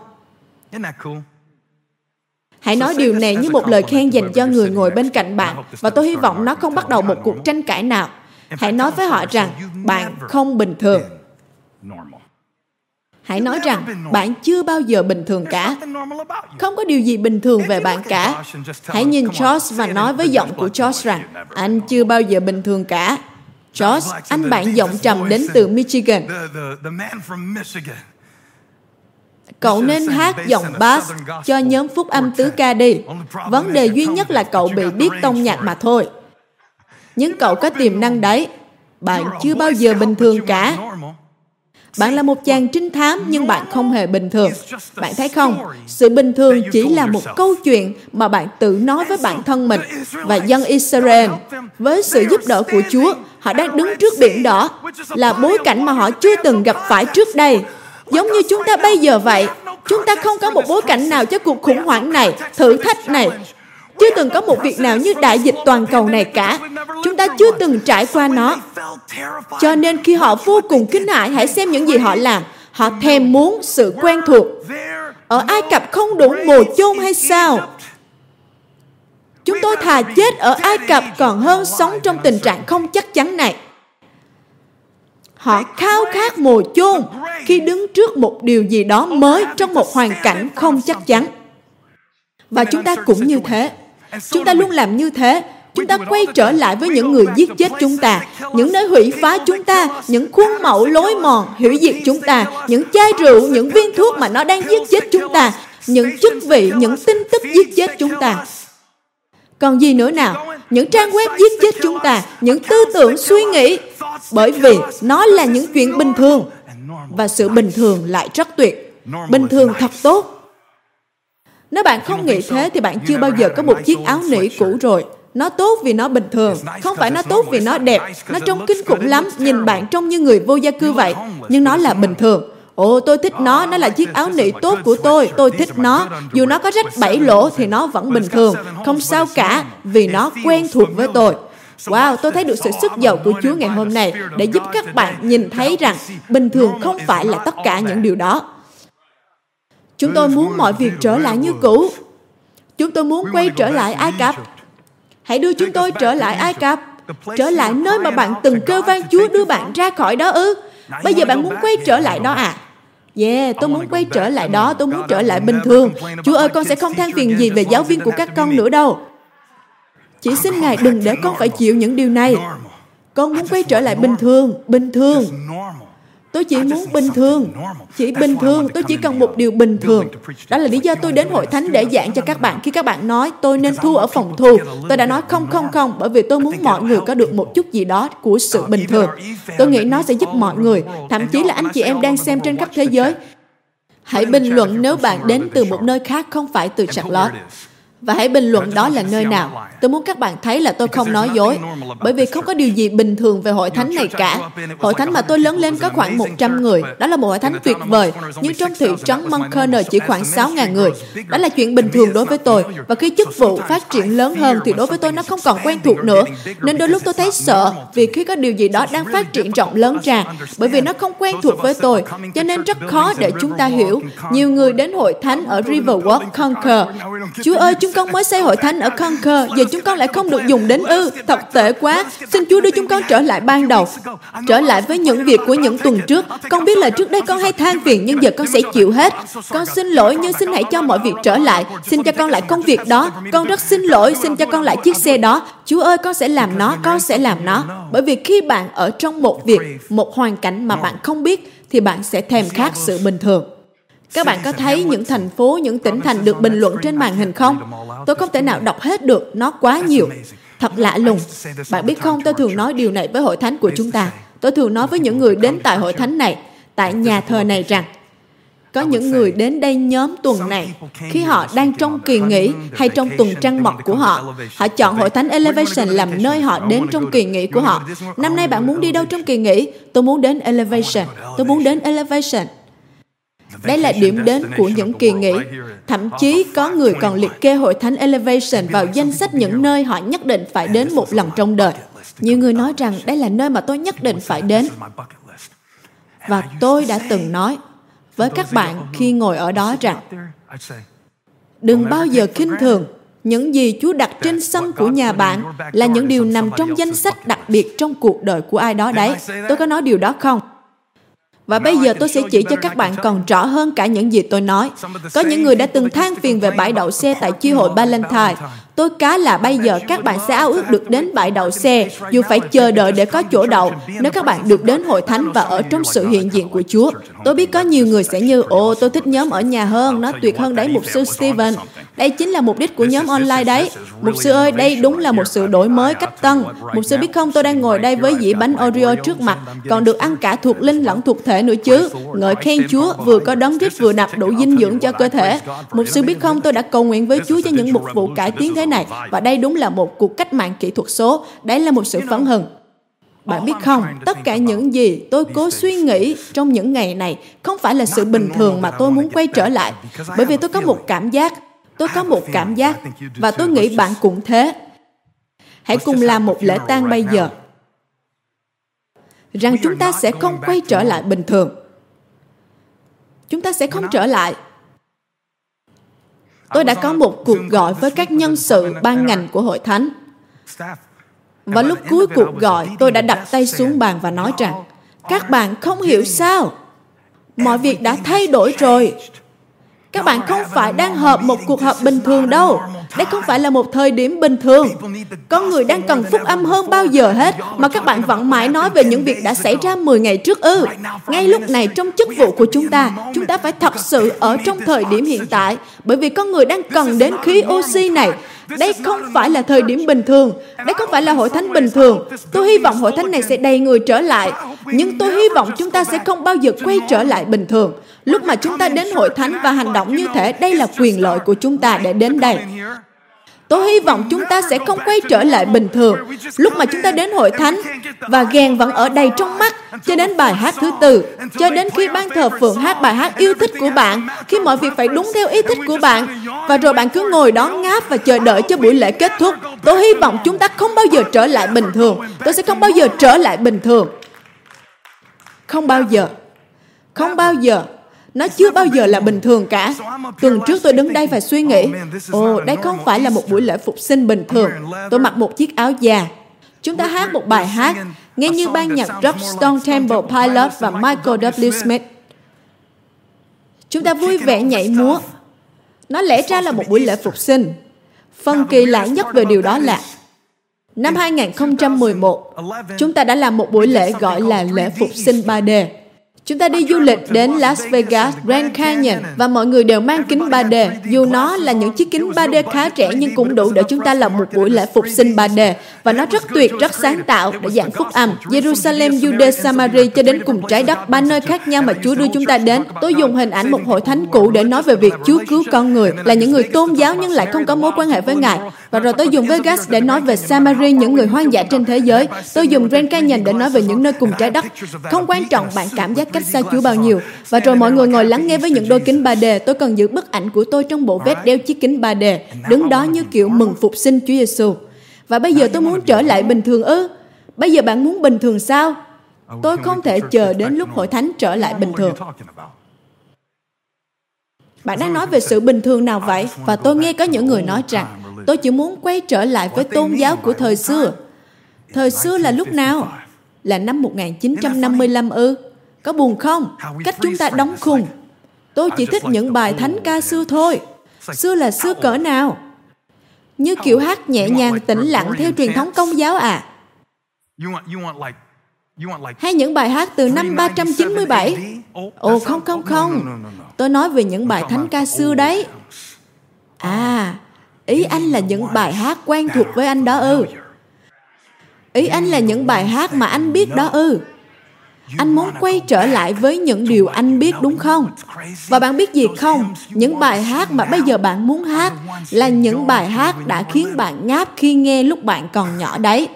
Hãy nói điều này như một lời khen dành cho người ngồi bên cạnh bạn và tôi hy vọng nó không bắt đầu một cuộc tranh cãi nào. Hãy nói với họ rằng bạn không bình thường. Hãy nói rằng bạn chưa bao giờ bình thường cả. Không có điều gì bình thường về bạn cả. Hãy nhìn Josh và nói với giọng của Josh rằng anh chưa bao giờ bình thường cả. Josh, anh bạn giọng trầm đến từ Michigan. Cậu nên hát giọng bass cho nhóm phúc âm tứ ca đi. Vấn đề duy nhất là cậu bị biết tông nhạc mà thôi. Nhưng cậu có tiềm năng đấy. Bạn chưa bao giờ bình thường cả. Bạn là một chàng trinh thám nhưng bạn không hề bình thường. Bạn thấy không? Sự bình thường chỉ là một câu chuyện mà bạn tự nói với bản thân mình và dân Israel. Với sự giúp đỡ của Chúa, họ đang đứng trước biển đỏ là bối cảnh mà họ chưa từng gặp phải trước đây. Giống như chúng ta bây giờ vậy, chúng ta không có một bối cảnh nào cho cuộc khủng hoảng này, thử thách này, chưa từng có một việc nào như đại dịch toàn cầu này cả. Chúng ta chưa từng trải qua nó. Cho nên khi họ vô cùng kinh hãi, hãy xem những gì họ làm. Họ thèm muốn sự quen thuộc. Ở Ai Cập không đủ mồ chôn hay sao? Chúng tôi thà chết ở Ai Cập còn hơn sống trong tình trạng không chắc chắn này. Họ khao khát mồ chôn khi đứng trước một điều gì đó mới trong một hoàn cảnh không chắc chắn. Và chúng ta cũng như thế. Chúng ta luôn làm như thế. Chúng ta quay trở lại với những người giết chết chúng ta, những nơi hủy phá chúng ta, những khuôn mẫu lối mòn hủy diệt chúng ta, những chai rượu, những viên thuốc mà nó đang giết chết chúng ta, những chức vị, những tin tức giết chết chúng ta. Còn gì nữa nào? Những trang web giết chết chúng ta, những tư tưởng suy nghĩ, bởi vì nó là những chuyện bình thường. Và sự bình thường lại rất tuyệt. Bình thường thật tốt nếu bạn không nghĩ thế thì bạn chưa bao giờ có một chiếc áo nỉ cũ rồi. Nó tốt vì nó bình thường, không phải nó tốt vì nó đẹp. Nó trông kinh khủng lắm, nhìn bạn trông như người vô gia cư vậy, nhưng nó là bình thường. Ồ, tôi thích nó, nó là chiếc áo nỉ tốt của tôi, tôi thích nó. Dù nó có rách bảy lỗ thì nó vẫn bình thường, không sao cả, vì nó quen thuộc với tôi. Wow, tôi thấy được sự sức giàu của Chúa ngày hôm nay để giúp các bạn nhìn thấy rằng bình thường không phải là tất cả những điều đó. Chúng tôi muốn mọi việc trở lại như cũ. Chúng tôi muốn quay trở lại Ai Cập. Hãy đưa chúng tôi trở lại Ai Cập. Trở lại nơi mà bạn từng kêu vang Chúa đưa bạn ra khỏi đó ư. Bây giờ bạn muốn quay trở lại đó à? Yeah, tôi muốn quay trở lại đó, tôi muốn trở lại bình thường. Chúa ơi, con sẽ không than phiền gì về giáo viên của các con nữa đâu. Chỉ xin Ngài đừng để con phải chịu những điều này. Con muốn quay trở lại bình thường, bình thường. Tôi chỉ muốn bình thường. Chỉ bình thường, tôi chỉ cần một điều bình thường. Đó là lý do tôi đến hội thánh để giảng cho các bạn. Khi các bạn nói tôi nên thu ở phòng thu, tôi đã nói không không không, bởi vì tôi muốn mọi người có được một chút gì đó của sự bình thường. Tôi nghĩ nó sẽ giúp mọi người, thậm chí là anh chị em đang xem trên khắp thế giới. Hãy bình luận nếu bạn đến từ một nơi khác không phải từ Charlotte và hãy bình luận đó là nơi nào. Tôi muốn các bạn thấy là tôi không nói dối, bởi vì không có điều gì bình thường về hội thánh này cả. Hội thánh mà tôi lớn lên có khoảng 100 người. Đó là một hội thánh tuyệt vời, nhưng trong thị trấn Montclair chỉ khoảng 6.000 người. Đó là chuyện bình thường đối với tôi. Và khi chức vụ phát triển lớn hơn thì đối với tôi nó không còn quen thuộc nữa. Nên đôi lúc tôi thấy sợ vì khi có điều gì đó đang phát triển rộng lớn ra, bởi vì nó không quen thuộc với tôi. Cho nên rất khó để chúng ta hiểu. Nhiều người đến hội thánh ở Riverwalk Conquer. Chúa ơi, chúng con mới xây hội thánh ở Conquer, giờ chúng con lại không được dùng đến ư. Thật tệ quá. Xin Chúa đưa chúng con trở lại ban đầu. Trở lại với những việc của những tuần trước. Con biết là trước đây con hay than phiền, nhưng giờ con sẽ chịu hết. Con xin lỗi, nhưng xin hãy cho mọi việc trở lại. Xin cho con lại công việc đó. Con rất xin lỗi, xin cho con lại chiếc xe đó. Chúa ơi, con sẽ làm nó, con sẽ làm nó. Bởi vì khi bạn ở trong một việc, một hoàn cảnh mà bạn không biết, thì bạn sẽ thèm khát sự bình thường. Các bạn có thấy những thành phố, những tỉnh thành được bình luận trên màn hình không? Tôi không thể nào đọc hết được, nó quá nhiều. Thật lạ lùng. Bạn biết không, tôi thường nói điều này với hội thánh của chúng ta. Tôi thường nói với những người đến tại hội thánh này, tại nhà thờ này rằng, có những người đến đây nhóm tuần này khi họ đang trong kỳ nghỉ hay trong tuần trăng mật của họ họ chọn hội thánh elevation làm nơi họ đến trong kỳ nghỉ của họ. năm nay bạn muốn đi đâu trong kỳ nghỉ? Tôi muốn đến elevation. Tôi muốn đến elevation đây là điểm đến của những kỳ nghỉ. Thậm chí có người còn liệt kê hội thánh Elevation vào danh sách những nơi họ nhất định phải đến một lần trong đời. Nhiều người nói rằng đây là nơi mà tôi nhất định phải đến. Và tôi đã từng nói với các bạn khi ngồi ở đó rằng đừng bao giờ khinh thường những gì Chúa đặt trên sân của nhà bạn là những điều nằm trong danh sách đặc biệt trong cuộc đời của ai đó đấy. Tôi có nói điều đó không? Và bây giờ tôi sẽ chỉ cho các bạn còn rõ hơn cả những gì tôi nói. Có những người đã từng than phiền về bãi đậu xe tại chi hội Ballantyne. Tôi cá là bây giờ các bạn sẽ ao ước được đến bãi đậu xe, dù phải chờ đợi để có chỗ đậu, nếu các bạn được đến hội thánh và ở trong sự hiện diện của Chúa. Tôi biết có nhiều người sẽ như, ồ, tôi thích nhóm ở nhà hơn, nó tuyệt hơn đấy mục sư Steven. Đây chính là mục đích của nhóm online đấy. Mục sư ơi, đây đúng là một sự đổi mới cách tân. Mục sư biết không, tôi đang ngồi đây với dĩ bánh Oreo trước mặt, còn được ăn cả thuộc linh lẫn thuộc thể nữa chứ. Ngợi khen Chúa, vừa có đấng rít vừa nạp đủ dinh dưỡng cho cơ thể. Mục sư biết không, tôi đã cầu nguyện với Chúa cho những mục vụ cải tiến thế này, và đây đúng là một cuộc cách mạng kỹ thuật số. Đấy là một sự phấn hừng. Bạn biết không, tất cả những gì tôi cố suy nghĩ trong những ngày này không phải là sự bình thường mà tôi muốn quay trở lại. Bởi vì tôi có một cảm giác Tôi có một cảm giác và tôi nghĩ bạn cũng thế. Hãy cùng làm một lễ tang bây giờ. Rằng chúng ta sẽ không quay trở lại bình thường. Chúng ta sẽ không trở lại. Tôi đã có một cuộc gọi với các nhân sự ban ngành của hội thánh. Và lúc cuối cuộc gọi, tôi đã đặt tay xuống bàn và nói rằng, các bạn không hiểu sao. Mọi việc đã thay đổi rồi. Các bạn không phải đang họp một cuộc họp bình thường đâu. Đây không phải là một thời điểm bình thường. Có người đang cần phúc âm hơn bao giờ hết mà các bạn vẫn mãi nói về những việc đã xảy ra 10 ngày trước ư. Ngay lúc này trong chức vụ của chúng ta, chúng ta phải thật sự ở trong thời điểm hiện tại bởi vì có người đang cần đến khí oxy này đây không phải là thời điểm bình thường. Đây không phải là hội thánh bình thường. Tôi hy vọng hội thánh này sẽ đầy người trở lại. Nhưng tôi hy vọng chúng ta sẽ không bao giờ quay trở lại bình thường. Lúc mà chúng ta đến hội thánh và hành động như thế, đây là quyền lợi của chúng ta để đến đây. Tôi hy vọng chúng ta sẽ không quay trở lại bình thường. Lúc mà chúng ta đến hội thánh và ghen vẫn ở đầy trong mắt cho đến bài hát thứ tư, cho đến khi ban thờ phượng hát bài hát yêu thích của bạn, khi mọi việc phải đúng theo ý thích của bạn, và rồi bạn cứ ngồi đó ngáp và chờ đợi cho buổi lễ kết thúc. Tôi hy vọng chúng ta không bao giờ trở lại bình thường. Tôi sẽ không bao giờ trở lại bình thường. Không bao giờ. Không bao giờ nó chưa bao giờ là bình thường cả. Tuần trước tôi đứng đây và suy nghĩ, ồ, đây không phải là một buổi lễ phục sinh bình thường. Tôi mặc một chiếc áo già. Chúng ta hát một bài hát, nghe như ban nhạc rock Stone Temple Pilot và Michael W. Smith. Chúng ta vui vẻ nhảy múa. Nó lẽ ra là một buổi lễ phục sinh. Phần kỳ lạ nhất về điều đó là Năm 2011, chúng ta đã làm một buổi lễ gọi là lễ phục sinh 3D. Chúng ta đi du lịch đến Las Vegas, Grand Canyon và mọi người đều mang kính 3D. Dù nó là những chiếc kính 3D khá trẻ nhưng cũng đủ để chúng ta làm một buổi lễ phục sinh 3D. Và nó rất tuyệt, rất sáng tạo để giảng phúc âm. Jerusalem, Jude, Samari cho đến cùng trái đất, ba nơi khác nhau mà Chúa đưa chúng ta đến. Tôi dùng hình ảnh một hội thánh cũ để nói về việc Chúa cứu con người, là những người tôn giáo nhưng lại không có mối quan hệ với Ngài. Và rồi tôi dùng Vegas để nói về Samari, những người hoang dã trên thế giới. Tôi dùng Grand Canyon để nói về những nơi cùng trái đất. Không quan trọng bạn cảm giác cách xa Chúa bao nhiêu. Và rồi mọi người ngồi lắng nghe với những đôi kính 3D. Tôi cần giữ bức ảnh của tôi trong bộ vest đeo chiếc kính 3D. Đứng đó như kiểu mừng phục sinh Chúa Giêsu. Và bây giờ tôi muốn trở lại bình thường ư? Bây giờ bạn muốn bình thường sao? Tôi không thể chờ đến lúc hội thánh trở lại bình thường. Bạn đang nói về sự bình thường nào vậy? Và tôi nghe có những người nói rằng, tôi chỉ muốn quay trở lại với tôn giáo của thời xưa. Thời xưa là lúc nào? Là năm 1955 ư? Có buồn không? Cách chúng ta đóng khùng. Tôi chỉ thích những bài thánh ca xưa thôi. Xưa là xưa cỡ nào? Như kiểu hát nhẹ nhàng tĩnh lặng theo truyền thống công giáo à? Hay những bài hát từ năm 397? Ồ không không không. Tôi nói về những bài thánh ca xưa đấy. À, ý anh là những bài hát quen thuộc với anh đó ư? Ý anh là những bài hát mà anh biết đó ư? Anh muốn quay trở lại với những điều anh biết đúng không? Và bạn biết gì không? Những bài hát mà bây giờ bạn muốn hát là những bài hát đã khiến bạn ngáp khi nghe lúc bạn còn nhỏ đấy.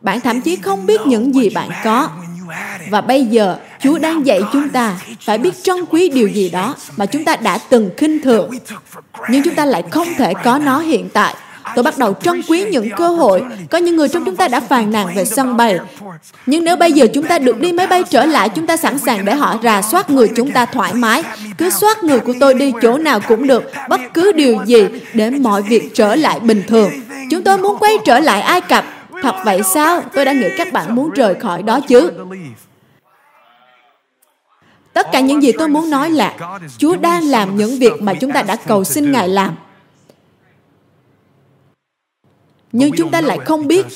Bạn thậm chí không biết những gì bạn có. Và bây giờ, Chúa đang dạy chúng ta phải biết trân quý điều gì đó mà chúng ta đã từng khinh thường. Nhưng chúng ta lại không thể có nó hiện tại. tôi bắt đầu trân quý những cơ hội. Có những người trong chúng ta đã phàn nàn về sân bay. Nhưng nếu bây giờ chúng ta được đi máy bay trở lại, chúng ta sẵn sàng để họ rà soát người chúng ta thoải mái. Cứ soát người của tôi đi chỗ nào cũng được, bất cứ điều gì để mọi việc trở lại bình thường. Chúng tôi muốn quay trở lại Ai Cập. Thật vậy sao? Tôi đã nghĩ các bạn muốn rời khỏi đó chứ. Tất cả những gì tôi muốn nói là Chúa đang làm những việc mà chúng ta đã cầu xin Ngài làm. nhưng chúng ta lại không biết,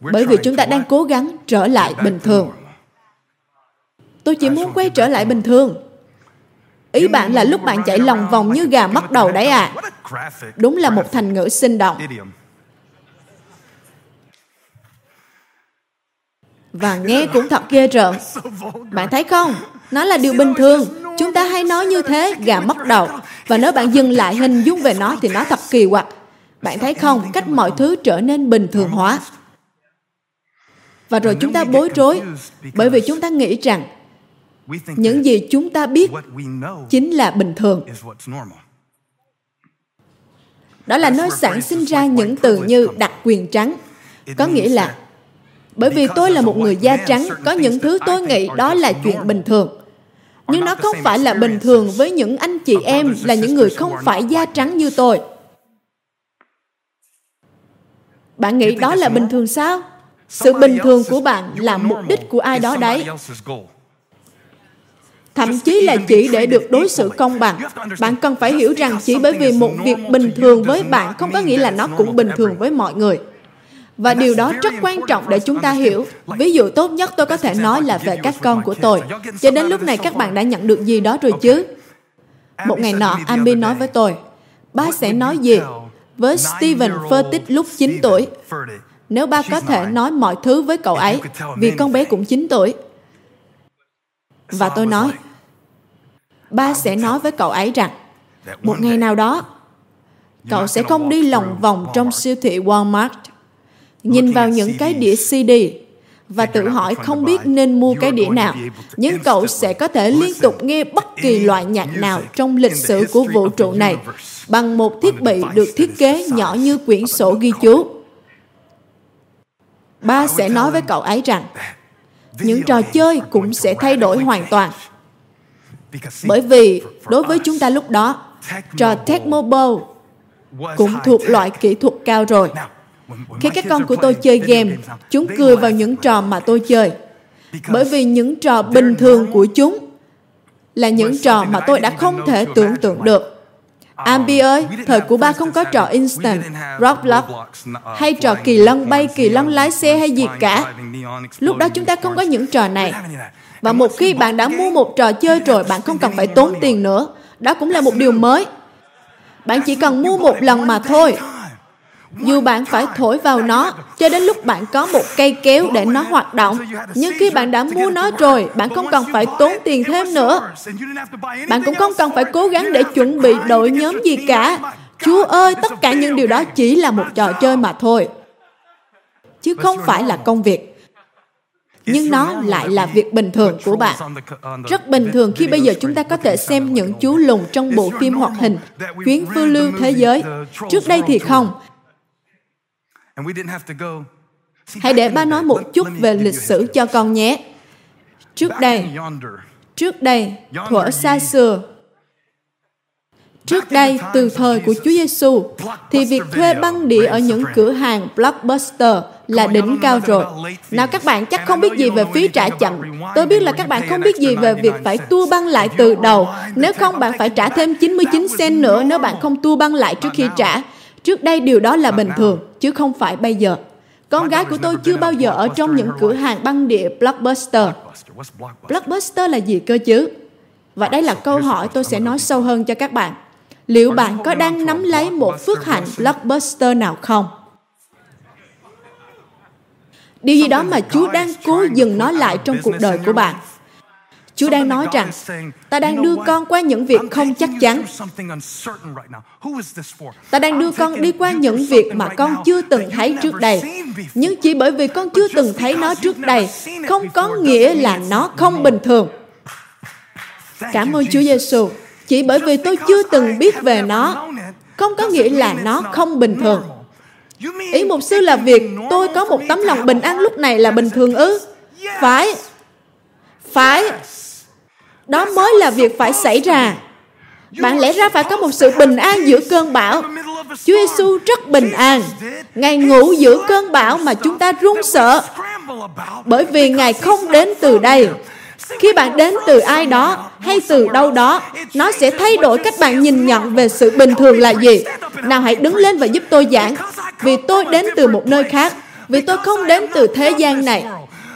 bởi vì chúng ta đang cố gắng trở lại bình thường tôi chỉ muốn quay trở lại bình thường ý bạn là lúc bạn chạy lòng vòng như gà mất đầu đấy à đúng là một thành ngữ sinh động và nghe cũng thật ghê rợn bạn thấy không nó là điều bình thường chúng ta hay nói như thế gà mất đầu và nếu bạn dừng lại hình dung về nó thì nó thật kỳ quặc bạn thấy không, cách mọi thứ trở nên bình thường hóa. Và rồi chúng ta bối rối bởi vì chúng ta nghĩ rằng những gì chúng ta biết chính là bình thường. Đó là nơi sản sinh ra những từ như đặc quyền trắng. Có nghĩa là bởi vì tôi là một người da trắng, có những thứ tôi nghĩ đó là chuyện bình thường. Nhưng nó không phải là bình thường với những anh chị em là những người không phải da trắng như tôi. Bạn nghĩ đó là bình thường sao? Sự bình thường của bạn là mục đích của ai đó đấy. Thậm chí là chỉ để được đối xử công bằng. Bạn cần phải hiểu rằng chỉ bởi vì một việc bình thường với bạn không có nghĩa là nó cũng bình thường với mọi người. Và điều đó rất quan trọng để chúng ta hiểu. Ví dụ tốt nhất tôi có thể nói là về các con của tôi. Cho đến lúc này các bạn đã nhận được gì đó rồi chứ? Một ngày nọ, Ambi nói với tôi, ba sẽ nói gì với Stephen Furtick lúc 9 tuổi. Nếu ba có thể nói mọi thứ với cậu ấy, vì con bé cũng 9 tuổi. Và tôi nói, ba sẽ nói với cậu ấy rằng, một ngày nào đó, cậu sẽ không đi lòng vòng trong siêu thị Walmart, nhìn vào những cái đĩa CD và tự hỏi không biết nên mua cái đĩa nào, nhưng cậu sẽ có thể liên tục nghe bất kỳ loại nhạc nào trong lịch sử của vũ trụ này bằng một thiết bị được thiết kế nhỏ như quyển sổ ghi chú. Ba sẽ nói với cậu ấy rằng những trò chơi cũng sẽ thay đổi hoàn toàn. Bởi vì đối với chúng ta lúc đó, trò Tecmo cũng thuộc loại kỹ thuật cao rồi. Khi các con của tôi chơi game, chúng cười vào những trò mà tôi chơi. Bởi vì những trò bình thường của chúng là những trò mà tôi đã không thể tưởng tượng được. Ambi ơi, thời của ba không có trò instant, Roblox, hay trò kỳ lân bay, kỳ lân lái xe hay gì cả. Lúc đó chúng ta không có những trò này. Và một khi bạn đã mua một trò chơi rồi, bạn không cần phải tốn tiền nữa. Đó cũng là một điều mới. Bạn chỉ cần mua một lần mà thôi dù bạn phải thổi vào nó, cho đến lúc bạn có một cây kéo để nó hoạt động nhưng khi bạn đã mua nó rồi, bạn không cần phải tốn tiền thêm nữa bạn cũng không cần phải cố gắng để chuẩn bị đội nhóm gì cả chúa ơi, tất cả những điều đó chỉ là một trò chơi mà thôi chứ không phải là công việc nhưng nó lại là việc bình thường của bạn. Rất bình thường khi bây giờ chúng ta có thể xem những chú lùn trong bộ phim hoạt hình Chuyến phiêu lưu thế giới. Trước đây thì không. Hãy để ba nói một chút về lịch sử cho con nhé. Trước đây, trước đây, thuở xa xưa, Trước đây, từ thời của Chúa Giêsu, thì việc thuê băng đĩa ở những cửa hàng Blockbuster là đỉnh cao rồi. Nào các bạn chắc không biết gì về phí trả chậm. Tôi biết là các bạn không biết gì về việc phải tua băng lại từ đầu. Nếu không, bạn phải trả thêm 99 cent nữa nếu bạn không tua băng lại trước khi trả. Trước đây điều đó là bình thường, chứ không phải bây giờ. Con gái của tôi chưa bao giờ ở trong những cửa hàng băng đĩa Blockbuster. Blockbuster là gì cơ chứ? Và đây là câu hỏi tôi sẽ nói sâu hơn cho các bạn. Liệu bạn có đang nắm lấy một phước hạnh Blockbuster nào không? Điều gì đó mà Chúa đang cố dừng nó lại trong cuộc đời của bạn. Chúa đang nói rằng, ta đang đưa con qua những việc không chắc chắn. Ta đang đưa con đi qua những việc mà con chưa từng thấy trước đây. Nhưng chỉ bởi vì con chưa từng thấy nó trước đây, không có nghĩa là nó không bình thường. Cảm ơn Chúa Giêsu. Chỉ bởi vì tôi chưa từng biết về nó, không có nghĩa là nó không bình thường. Ý mục sư là việc tôi có một tấm lòng bình an lúc này là bình thường ư? Phải. Phải. Đó mới là việc phải xảy ra. Bạn lẽ ra phải có một sự bình an giữa cơn bão. Chúa Giêsu rất bình an. Ngài ngủ giữa cơn bão mà chúng ta run sợ. Bởi vì Ngài không đến từ đây. Khi bạn đến từ ai đó hay từ đâu đó, nó sẽ thay đổi cách bạn nhìn nhận về sự bình thường là gì. Nào hãy đứng lên và giúp tôi giảng. Vì tôi đến từ một nơi khác. Vì tôi không đến từ thế gian này.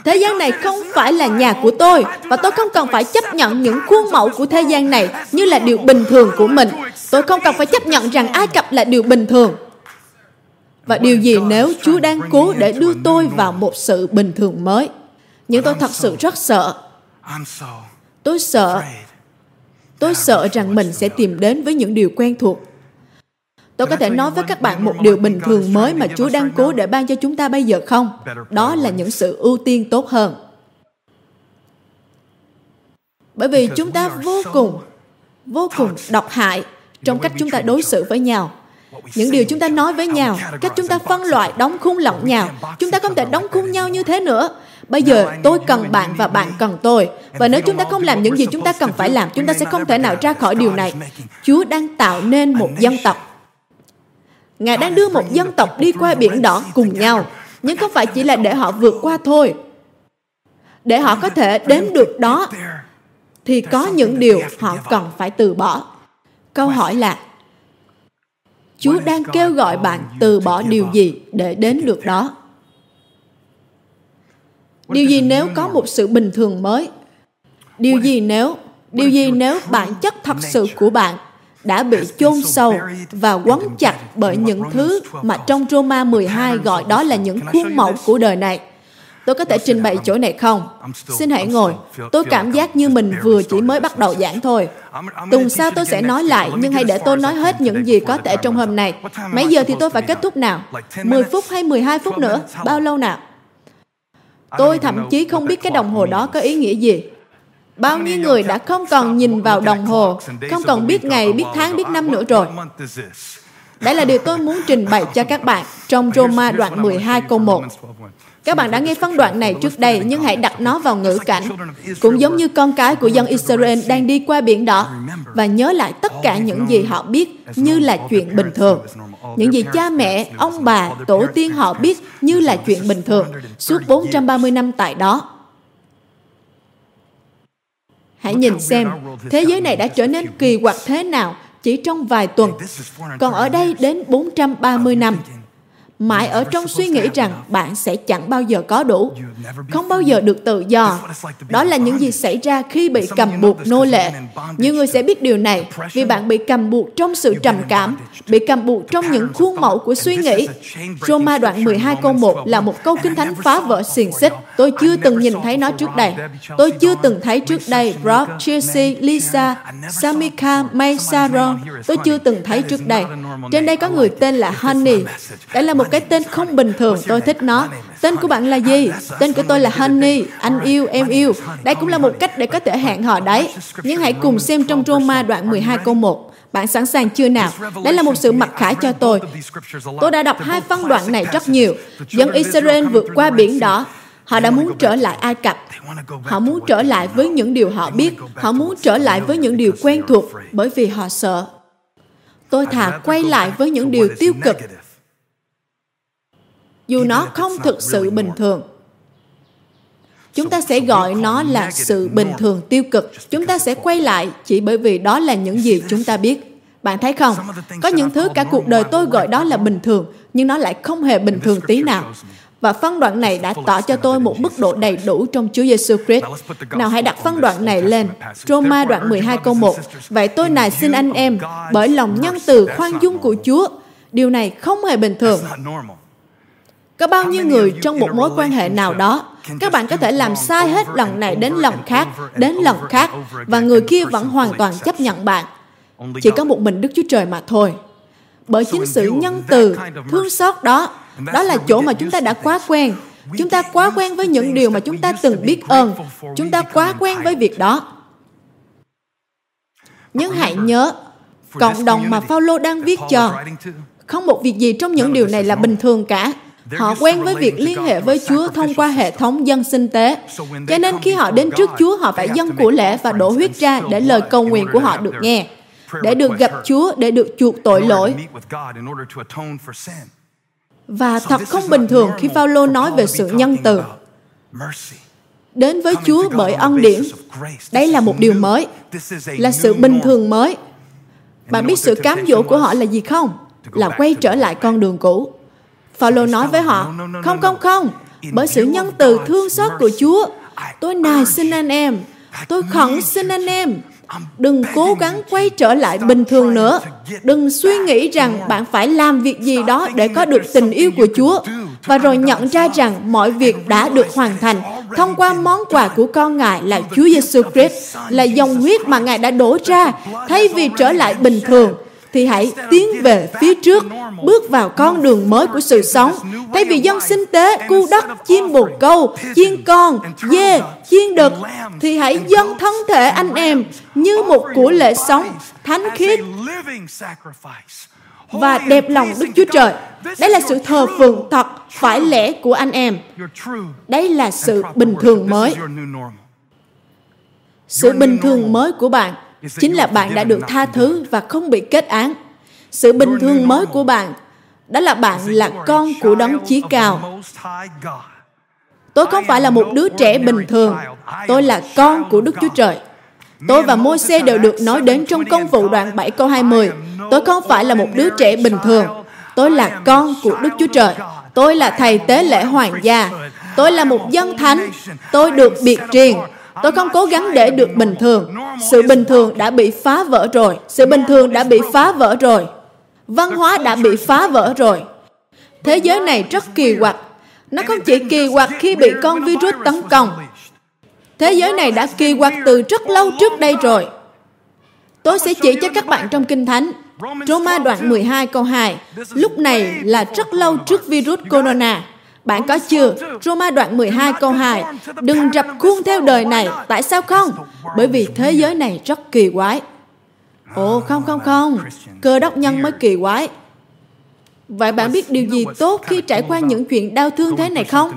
Thế gian này không phải là nhà của tôi, và tôi không cần phải chấp nhận những khuôn mẫu của thế gian này như là điều bình thường của mình. Tôi không cần phải chấp nhận rằng Ai Cập là điều bình thường. Và điều gì nếu Chúa đang cố để đưa tôi vào một sự bình thường mới? Nhưng tôi thật sự rất sợ. Tôi sợ. Tôi sợ rằng mình sẽ tìm đến với những điều quen thuộc Tôi có thể nói với các bạn một điều bình thường mới mà Chúa đang cố để ban cho chúng ta bây giờ không? Đó là những sự ưu tiên tốt hơn. Bởi vì chúng ta vô cùng, vô cùng độc hại trong cách chúng ta đối xử với nhau. Những điều chúng ta nói với nhau, cách chúng ta phân loại, đóng khung lẫn nhau. Chúng ta không thể đóng khung nhau như thế nữa. Bây giờ tôi cần bạn và bạn cần tôi. Và nếu chúng ta không làm những gì chúng ta cần phải làm, chúng ta sẽ không thể nào ra khỏi điều này. Chúa đang tạo nên một dân tộc Ngài đang đưa một dân tộc đi qua biển đỏ cùng nhau, nhưng không phải chỉ là để họ vượt qua thôi. Để họ có thể đến được đó, thì có những điều họ cần phải từ bỏ. Câu hỏi là, Chúa đang kêu gọi bạn từ bỏ điều gì để đến được đó? Điều gì nếu có một sự bình thường mới? Điều gì nếu, điều gì nếu bản chất thật sự của bạn đã bị chôn sâu và quấn chặt bởi những thứ mà trong Roma 12 gọi đó là những khuôn mẫu của đời này. Tôi có thể trình bày chỗ này không? Xin hãy ngồi. Tôi cảm giác như mình vừa chỉ mới bắt đầu giảng thôi. Tuần sau tôi sẽ nói lại, nhưng hãy để tôi nói hết những gì có thể trong hôm nay. Mấy giờ thì tôi phải kết thúc nào? 10 phút hay 12 phút nữa? Bao lâu nào? Tôi thậm chí không biết cái đồng hồ đó có ý nghĩa gì. Bao nhiêu người đã không còn nhìn vào đồng hồ, không còn biết ngày, biết tháng, biết năm nữa rồi. Đây là điều tôi muốn trình bày cho các bạn trong Roma đoạn 12 câu 1. Các bạn đã nghe phân đoạn này trước đây, nhưng hãy đặt nó vào ngữ cảnh. Cũng giống như con cái của dân Israel đang đi qua biển đỏ và nhớ lại tất cả những gì họ biết như là chuyện bình thường. Những gì cha mẹ, ông bà, tổ tiên họ biết như là chuyện bình thường suốt 430 năm tại đó. Hãy nhìn xem, thế giới này đã trở nên kỳ quặc thế nào chỉ trong vài tuần. Còn ở đây đến 430 năm mãi ở trong suy nghĩ rằng bạn sẽ chẳng bao giờ có đủ. Không bao giờ được tự do. Đó là những gì xảy ra khi bị cầm buộc nô lệ. Nhiều người sẽ biết điều này vì bạn bị cầm buộc trong sự trầm cảm bị cầm buộc trong những khuôn mẫu của suy nghĩ. Roma đoạn 12 câu 1 là một câu kinh thánh phá vỡ xiềng xích. Tôi chưa từng nhìn thấy nó trước đây. Tôi chưa từng thấy trước đây Brock, Chelsea, Lisa, Samika, May, Sharon tôi chưa từng thấy trước đây. trên đây có người tên là Honey. đây là một một cái tên không bình thường, tôi thích nó. Tên của bạn là gì? Tên của tôi là Honey, anh yêu, em yêu. Đây cũng là một cách để có thể hẹn hò đấy. Nhưng hãy cùng xem trong Roma đoạn 12 câu 1. Bạn sẵn sàng chưa nào? Đây là một sự mặc khải cho tôi. Tôi đã đọc hai phân đoạn này rất nhiều. Dân Israel vượt qua biển đỏ. Họ đã muốn trở lại Ai Cập. Họ muốn trở lại với những điều họ biết. Họ muốn trở lại với những điều quen thuộc bởi vì họ sợ. tôi thà quay lại với những điều tiêu cực dù nó không thực sự bình thường. Chúng ta sẽ gọi nó là sự bình thường tiêu cực. Chúng ta sẽ quay lại chỉ bởi vì đó là những gì chúng ta biết. Bạn thấy không? Có những thứ cả cuộc đời tôi gọi đó là bình thường nhưng nó lại không hề bình thường tí nào. và phân đoạn này đã tỏ cho tôi một mức độ đầy đủ trong Chúa Giêsu Christ. Nào hãy đặt phân đoạn này lên. Roma đoạn 12 câu 1. Vậy tôi này xin anh em, bởi lòng nhân từ khoan dung của Chúa, điều này không hề bình thường. Có bao nhiêu người trong một mối quan hệ nào đó, các bạn có thể làm sai hết lần này đến lần khác, đến lần khác, và người kia vẫn hoàn toàn chấp nhận bạn. Chỉ có một mình Đức Chúa Trời mà thôi. Bởi chính sự nhân từ, thương xót đó, đó là chỗ mà chúng ta đã quá quen. Chúng ta quá quen với những điều mà chúng ta từng biết ơn. Chúng ta quá quen với việc đó. Nhưng hãy nhớ, cộng đồng mà Phaolô đang viết cho, không một việc gì trong những điều này là bình thường cả. Họ quen với việc liên hệ với Chúa thông qua hệ thống dân sinh tế. Cho nên khi họ đến trước Chúa, họ phải dâng của lễ và đổ huyết ra để lời cầu nguyện của họ được nghe, để được gặp Chúa, để được chuộc tội lỗi. Và thật không bình thường khi Phaolô nói về sự nhân từ. Đến với Chúa bởi ân điển. Đây là một điều mới, là sự bình thường mới. Bạn biết sự cám dỗ của họ là gì không? Là quay trở lại con đường cũ. Phaolô nói với họ, không không không, bởi sự nhân từ thương xót của Chúa, tôi nài xin anh em, tôi khẩn xin anh em, đừng cố gắng quay trở lại bình thường nữa. đừng suy nghĩ rằng bạn phải làm việc gì đó để có được tình yêu của chúa và rồi nhận ra rằng mọi việc đã được hoàn thành thông qua món quà của con ngài là chúa giêsu christ là dòng huyết mà ngài đã đổ ra. thay vì trở lại bình thường thì hãy tiến về phía trước, bước vào con đường mới của sự sống. Thay vì dân sinh tế, cu đất, chim bồ câu, chiên con, dê, chiên đực, thì hãy dâng thân thể anh em như một của lễ sống, thánh khiết và đẹp lòng Đức Chúa Trời. Đây là sự thờ phượng thật, phải lẽ của anh em. Đây là sự bình thường mới. Sự bình thường mới của bạn chính là bạn đã được tha thứ và không bị kết án. Sự bình thường mới của bạn đó là bạn là con của đấng chí cao. Tôi không phải là một đứa trẻ bình thường. Tôi là con của Đức Chúa Trời. Tôi và Môi-se đều được nói đến trong công vụ đoạn 7 câu 20. Tôi không phải là một đứa trẻ bình thường. Tôi là con của Đức Chúa Trời. Tôi là thầy tế lễ hoàng gia. Tôi là một dân thánh. Tôi được biệt riêng. Tôi không cố gắng để được bình thường. Sự bình thường đã bị phá vỡ rồi. Sự bình thường đã bị phá vỡ rồi. Văn hóa đã bị phá vỡ rồi. Thế giới này rất kỳ quặc. Nó không chỉ kỳ quặc khi bị con virus tấn công. Thế giới này đã kỳ quặc từ rất lâu trước đây rồi. Tôi sẽ chỉ cho các bạn trong Kinh Thánh. Roma đoạn 12 câu 2. Lúc này là rất lâu trước virus corona. Bạn có chưa? Roma đoạn 12 câu 2. Đừng rập khuôn theo đời này. Tại sao không? Bởi vì thế giới này rất kỳ quái. Ồ, không, không, không. Cơ đốc nhân mới kỳ quái. Vậy bạn biết điều gì tốt khi trải qua những chuyện đau thương thế này không?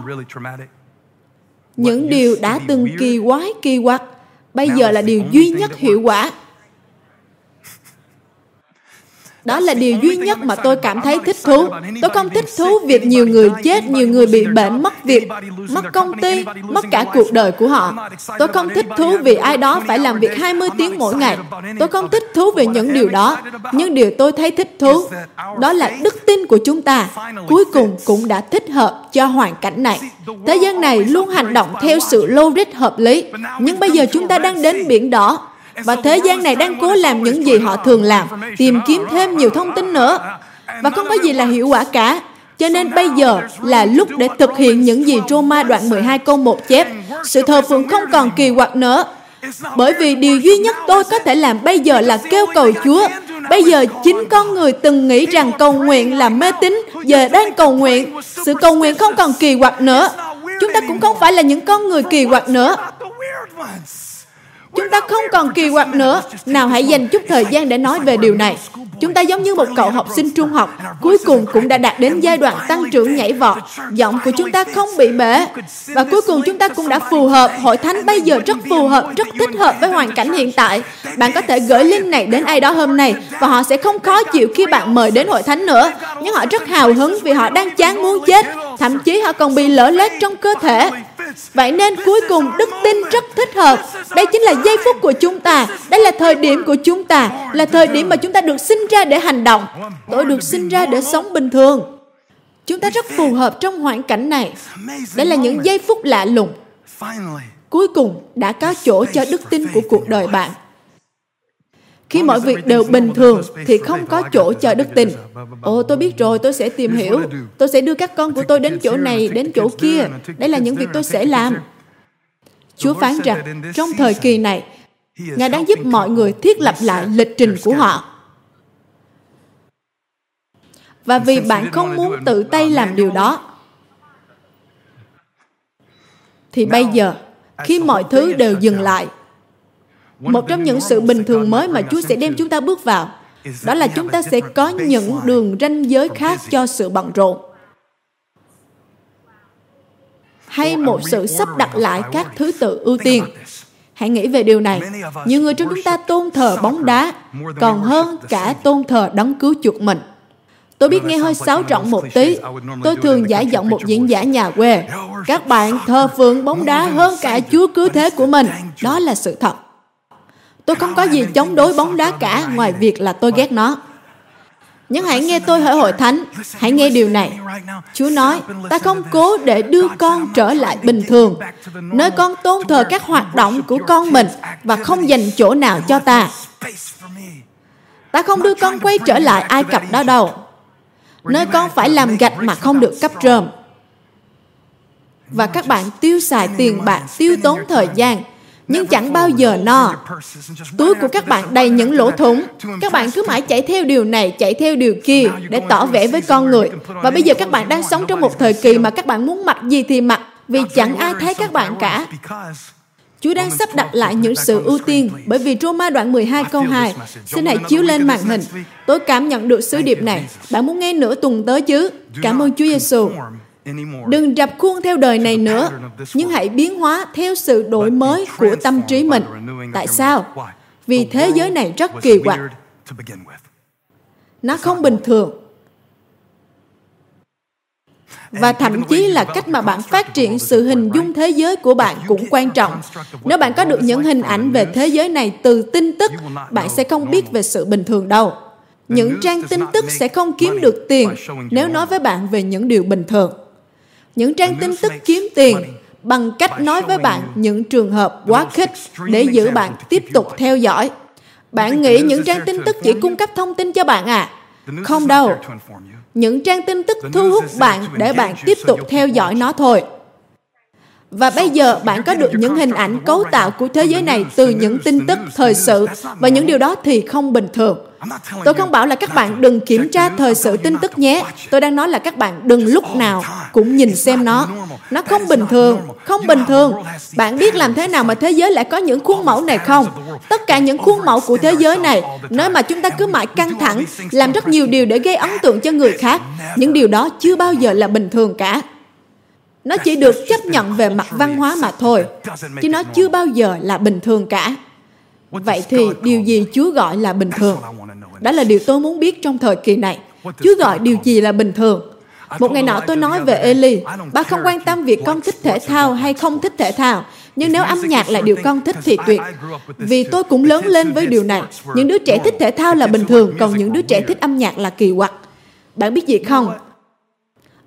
Những điều đã từng kỳ quái, kỳ quặc, bây giờ là điều duy nhất hiệu quả đó là điều duy nhất mà tôi cảm thấy thích thú. Tôi không thích thú việc nhiều người chết, nhiều người bị bệnh, mất việc, mất công ty, mất cả cuộc đời của họ. Tôi không thích thú vì ai đó phải làm việc 20 tiếng mỗi ngày. Tôi không thích thú về những điều đó. Nhưng điều tôi thấy thích thú, đó là đức tin của chúng ta cuối cùng cũng đã thích hợp cho hoàn cảnh này. Thế gian này luôn hành động theo sự logic hợp lý. Nhưng bây giờ chúng ta đang đến biển đỏ và thế gian này đang cố làm những gì họ thường làm, tìm kiếm thêm nhiều thông tin nữa. Và không có gì là hiệu quả cả. Cho nên bây giờ là lúc để thực hiện những gì Roma đoạn 12 câu 1 chép. Sự thờ phượng không còn kỳ quặc nữa. Bởi vì điều duy nhất tôi có thể làm bây giờ là kêu cầu Chúa. Bây giờ chính con người từng nghĩ rằng cầu nguyện là mê tín, giờ đang cầu nguyện. Sự cầu nguyện không còn kỳ quặc nữa. Chúng ta cũng không phải là những con người kỳ quặc nữa. Chúng ta không còn kỳ quặc nữa. Nào hãy dành chút thời gian để nói về điều này. Chúng ta giống như một cậu học sinh trung học, cuối cùng cũng đã đạt đến giai đoạn tăng trưởng nhảy vọt. Giọng của chúng ta không bị bể. Và cuối cùng chúng ta cũng đã phù hợp. Hội thánh bây giờ rất phù hợp, rất thích hợp với hoàn cảnh hiện tại. Bạn có thể gửi link này đến ai đó hôm nay và họ sẽ không khó chịu khi bạn mời đến hội thánh nữa. Nhưng họ rất hào hứng vì họ đang chán muốn chết. Thậm chí họ còn bị lỡ lét trong cơ thể. Vậy nên cuối cùng đức tin rất thích hợp. Đây chính là giây phút của chúng ta. Đây là thời điểm của chúng ta. Là thời điểm mà chúng ta được sinh ra để hành động. Tôi được sinh ra để sống bình thường. Chúng ta rất phù hợp trong hoàn cảnh này. Đây là những giây phút lạ lùng. Cuối cùng đã có chỗ cho đức tin của cuộc đời bạn. Khi mọi việc đều bình thường thì không có chỗ cho đức tin. Ồ, tôi biết rồi, tôi sẽ tìm hiểu. Tôi sẽ đưa các con của tôi đến chỗ này, đến chỗ kia. Đây là những việc tôi sẽ làm. Chúa phán rằng, trong thời kỳ này, Ngài đang giúp mọi người thiết lập lại lịch trình của họ. Và vì bạn không muốn tự tay làm điều đó, thì bây giờ, khi mọi thứ đều dừng lại, một trong những sự bình thường mới mà Chúa sẽ đem chúng ta bước vào, đó là chúng ta sẽ có những đường ranh giới khác cho sự bận rộn. Hay một sự sắp đặt lại các thứ tự ưu tiên. Hãy nghĩ về điều này. Nhiều người trong chúng ta tôn thờ bóng đá, còn hơn cả tôn thờ đấng cứu chuộc mình. Tôi biết nghe hơi xáo trọng một tí. Tôi thường giải giọng một diễn giả nhà quê. Các bạn thờ phượng bóng đá hơn cả Chúa cứu thế của mình. Đó là sự thật. Tôi không có gì chống đối bóng đá cả ngoài việc là tôi ghét nó. Nhưng hãy nghe tôi hỏi hội thánh, hãy nghe điều này. Chúa nói, ta không cố để đưa con trở lại bình thường, nơi con tôn thờ các hoạt động của con mình và không dành chỗ nào cho ta. Ta không đưa con quay trở lại Ai Cập đó đâu, nơi con phải làm gạch mà không được cấp trơm. Và các bạn tiêu xài tiền bạc, tiêu tốn thời gian, nhưng chẳng bao giờ no. Túi của các bạn đầy những lỗ thủng. Các bạn cứ mãi chạy theo điều này, chạy theo điều kia để tỏ vẻ với con người. Và bây giờ các bạn đang sống trong một thời kỳ mà các bạn muốn mặc gì thì mặc vì chẳng ai thấy các bạn cả. Chúa đang sắp đặt lại những sự ưu tiên bởi vì Roma đoạn 12 câu 2 Xin hãy chiếu lên màn hình. Tôi cảm nhận được sứ điệp này. Bạn muốn nghe nửa tuần tới chứ? Cảm ơn Chúa Giêsu. Đừng rập khuôn theo đời này nữa, nhưng hãy biến hóa theo sự đổi mới của tâm trí mình. Tại sao? Vì thế giới này rất kỳ quặc. Nó không bình thường. Và thậm chí là cách mà bạn phát triển sự hình dung thế giới của bạn cũng quan trọng. Nếu bạn có được những hình ảnh về thế giới này từ tin tức, bạn sẽ không biết về sự bình thường đâu. Những trang tin tức sẽ không kiếm được tiền nếu nói với bạn về những điều bình thường những trang tin tức kiếm tiền bằng cách nói với bạn những trường hợp quá khích để giữ bạn tiếp tục theo dõi. Bạn nghĩ những trang tin tức chỉ cung cấp thông tin cho bạn à? Không đâu. Những trang tin tức thu hút bạn để bạn tiếp tục theo dõi nó thôi. Và bây giờ bạn có được những hình ảnh cấu tạo của thế giới này từ những tin tức thời sự và những điều đó thì không bình thường. Tôi không bảo là các bạn đừng kiểm tra thời sự tin tức nhé. Tôi đang nói là các bạn đừng lúc nào cũng nhìn xem nó. Nó không bình thường, không bình thường. Bạn biết làm thế nào mà thế giới lại có những khuôn mẫu này không? Tất cả những khuôn mẫu của thế giới này, nơi mà chúng ta cứ mãi căng thẳng, làm rất nhiều điều để gây ấn tượng cho người khác. Những điều đó chưa bao giờ là bình thường cả. Nó chỉ được chấp nhận về mặt văn hóa mà thôi, chứ nó chưa bao giờ là bình thường cả. Vậy thì điều gì Chúa gọi là bình thường? Đó là điều tôi muốn biết trong thời kỳ này. Chúa gọi điều gì là bình thường? Một ngày nọ tôi nói về Eli, ba không quan tâm việc con thích thể thao hay không thích thể thao, nhưng nếu âm nhạc là điều con thích thì tuyệt. Vì tôi cũng lớn lên với điều này. Những đứa trẻ thích thể thao là bình thường, còn những đứa trẻ thích âm nhạc là kỳ quặc. Bạn biết gì không?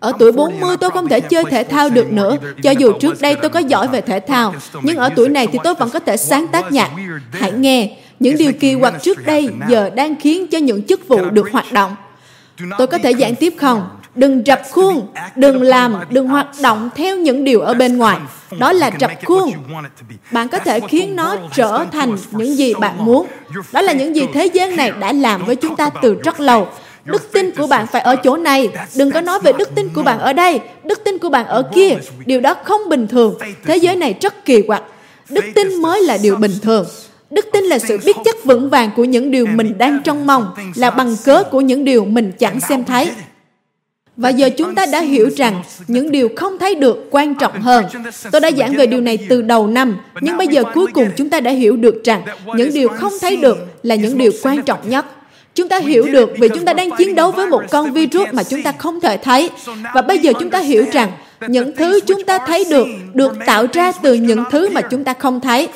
Ở tuổi 40 tôi không thể chơi thể thao được nữa, cho dù trước đây tôi có giỏi về thể thao. Nhưng ở tuổi này thì tôi vẫn có thể sáng tác nhạc. Hãy nghe, những điều kỳ quặc trước đây giờ đang khiến cho những chức vụ được hoạt động. Tôi có thể giảng tiếp không? Đừng rập khuôn, đừng làm, đừng hoạt động theo những điều ở bên ngoài. Đó là rập khuôn. Bạn có thể khiến nó trở thành những gì bạn muốn. Đó là những gì thế gian này đã làm với chúng ta từ rất lâu. Đức tin của bạn phải ở chỗ này. Đừng có nói về đức tin của bạn ở đây. Đức tin của bạn ở kia. Điều đó không bình thường. Thế giới này rất kỳ quặc. Đức tin mới là điều bình thường. Đức tin là sự biết chắc vững vàng của những điều mình đang trông mong, là bằng cớ của những điều mình chẳng xem thấy. Và giờ chúng ta đã hiểu rằng những điều không thấy được quan trọng hơn. Tôi đã giảng về điều này từ đầu năm, nhưng bây giờ cuối cùng chúng ta đã hiểu được rằng những điều không thấy được là những điều quan trọng nhất. Chúng ta hiểu được vì chúng ta đang chiến đấu với một con virus mà chúng ta không thể thấy. Và bây giờ chúng ta hiểu rằng những thứ chúng ta thấy được được tạo ra từ những thứ mà chúng ta không thấy.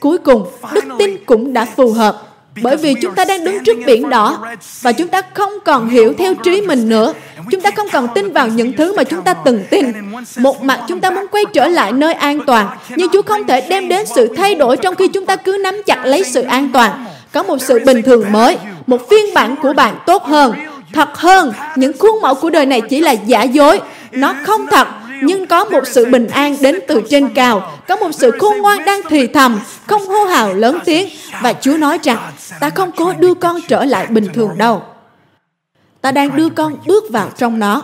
Cuối cùng, đức tin cũng đã phù hợp bởi vì chúng ta đang đứng trước biển đỏ và chúng ta không còn hiểu theo trí mình nữa. Chúng ta không còn tin vào những thứ mà chúng ta từng tin. Một mặt chúng ta muốn quay trở lại nơi an toàn, nhưng Chúa không thể đem đến sự thay đổi trong khi chúng ta cứ nắm chặt lấy sự an toàn. Có một sự bình thường mới, một phiên bản của bạn tốt hơn, thật hơn. Những khuôn mẫu của đời này chỉ là giả dối. Nó không thật, nhưng có một sự bình an đến từ trên cao, có một sự khôn ngoan đang thì thầm, không hô hào lớn tiếng. Và Chúa nói rằng, ta không cố đưa con trở lại bình thường đâu. Ta đang đưa con bước vào trong nó.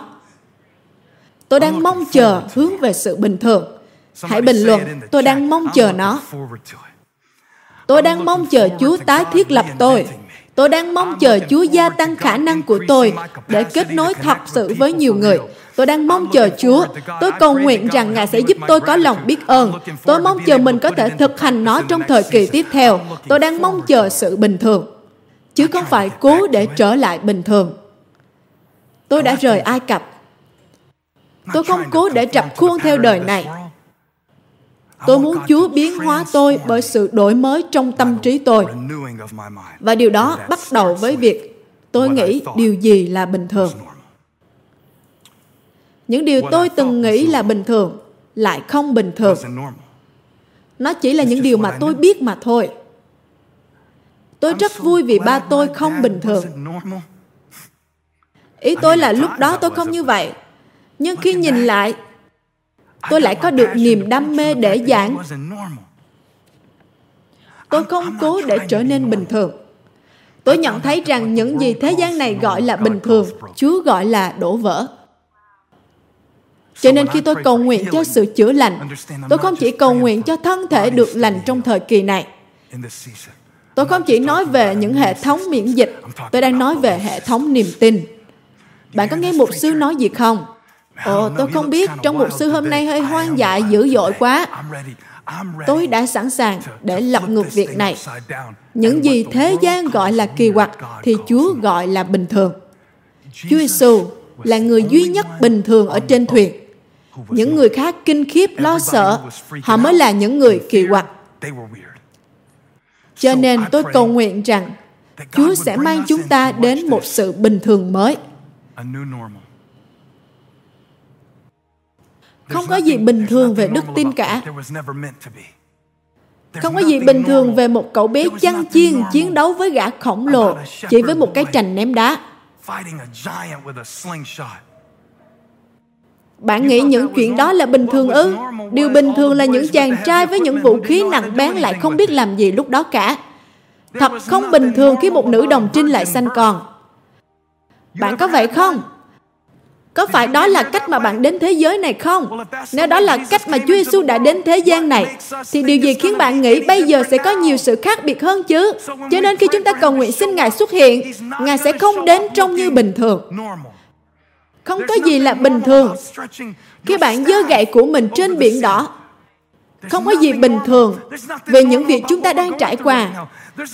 Tôi đang mong chờ hướng về sự bình thường. Hãy bình luận, tôi đang mong chờ nó. Tôi đang mong chờ Chúa tái thiết lập tôi. Tôi đang mong chờ Chúa gia tăng khả năng của tôi để kết nối thật sự với nhiều người. Tôi đang mong chờ Chúa. Tôi cầu nguyện rằng Ngài sẽ giúp tôi có lòng biết ơn. Tôi mong chờ mình có thể thực hành nó trong thời kỳ tiếp theo. Tôi đang mong chờ sự bình thường. Chứ không phải cố để trở lại bình thường. Tôi đã rời Ai Cập. Tôi không cố để trập khuôn theo đời này. Tôi muốn Chúa biến hóa tôi bởi sự đổi mới trong tâm trí tôi. Và điều đó bắt đầu với việc tôi nghĩ điều gì là bình thường. Những điều tôi từng nghĩ là bình thường lại không bình thường. Nó chỉ là những điều mà tôi biết mà thôi. Tôi rất vui vì ba tôi không bình thường. Ý tôi là lúc đó tôi không như vậy. Nhưng khi nhìn lại, tôi lại có được niềm đam mê để giảng. Tôi không cố để trở nên bình thường. Tôi nhận thấy rằng những gì thế gian này gọi là bình thường, Chúa gọi là đổ vỡ. Cho nên khi tôi cầu nguyện cho sự chữa lành, tôi không chỉ cầu nguyện cho thân thể được lành trong thời kỳ này. Tôi không chỉ nói về những hệ thống miễn dịch, tôi đang nói về hệ thống niềm tin. Bạn có nghe mục sư nói gì không? Ồ, tôi không biết, trong mục sư hôm nay hơi hoang dại dữ dội quá. Tôi đã sẵn sàng để lật ngược việc này. Những gì thế gian gọi là kỳ quặc thì Chúa gọi là bình thường. Chúa Giêsu là người duy nhất bình thường ở trên thuyền. Những người khác kinh khiếp lo sợ, họ mới là những người kỳ quặc. Cho nên tôi cầu nguyện rằng Chúa sẽ mang chúng ta đến một sự bình thường mới. Không có gì bình thường về đức tin cả. Không có gì bình thường về một cậu bé chăn chiên chiến đấu với gã khổng lồ chỉ với một cái trành ném đá. Bạn nghĩ những chuyện đó là bình thường ư? Điều bình thường là những chàng trai với những vũ khí nặng bén lại không biết làm gì lúc đó cả. Thật không bình thường khi một nữ đồng trinh lại sanh con. Bạn có vậy không? Có phải đó là cách mà bạn đến thế giới này không? Nếu đó là cách mà Chúa Giêsu đã đến thế gian này, thì điều gì khiến bạn nghĩ bây giờ sẽ có nhiều sự khác biệt hơn chứ? Cho nên khi chúng ta cầu nguyện xin Ngài xuất hiện, Ngài sẽ không đến trông như bình thường. Không có gì là bình thường. Khi bạn dơ gậy của mình trên biển đỏ, không có gì bình thường về những việc chúng ta đang trải qua.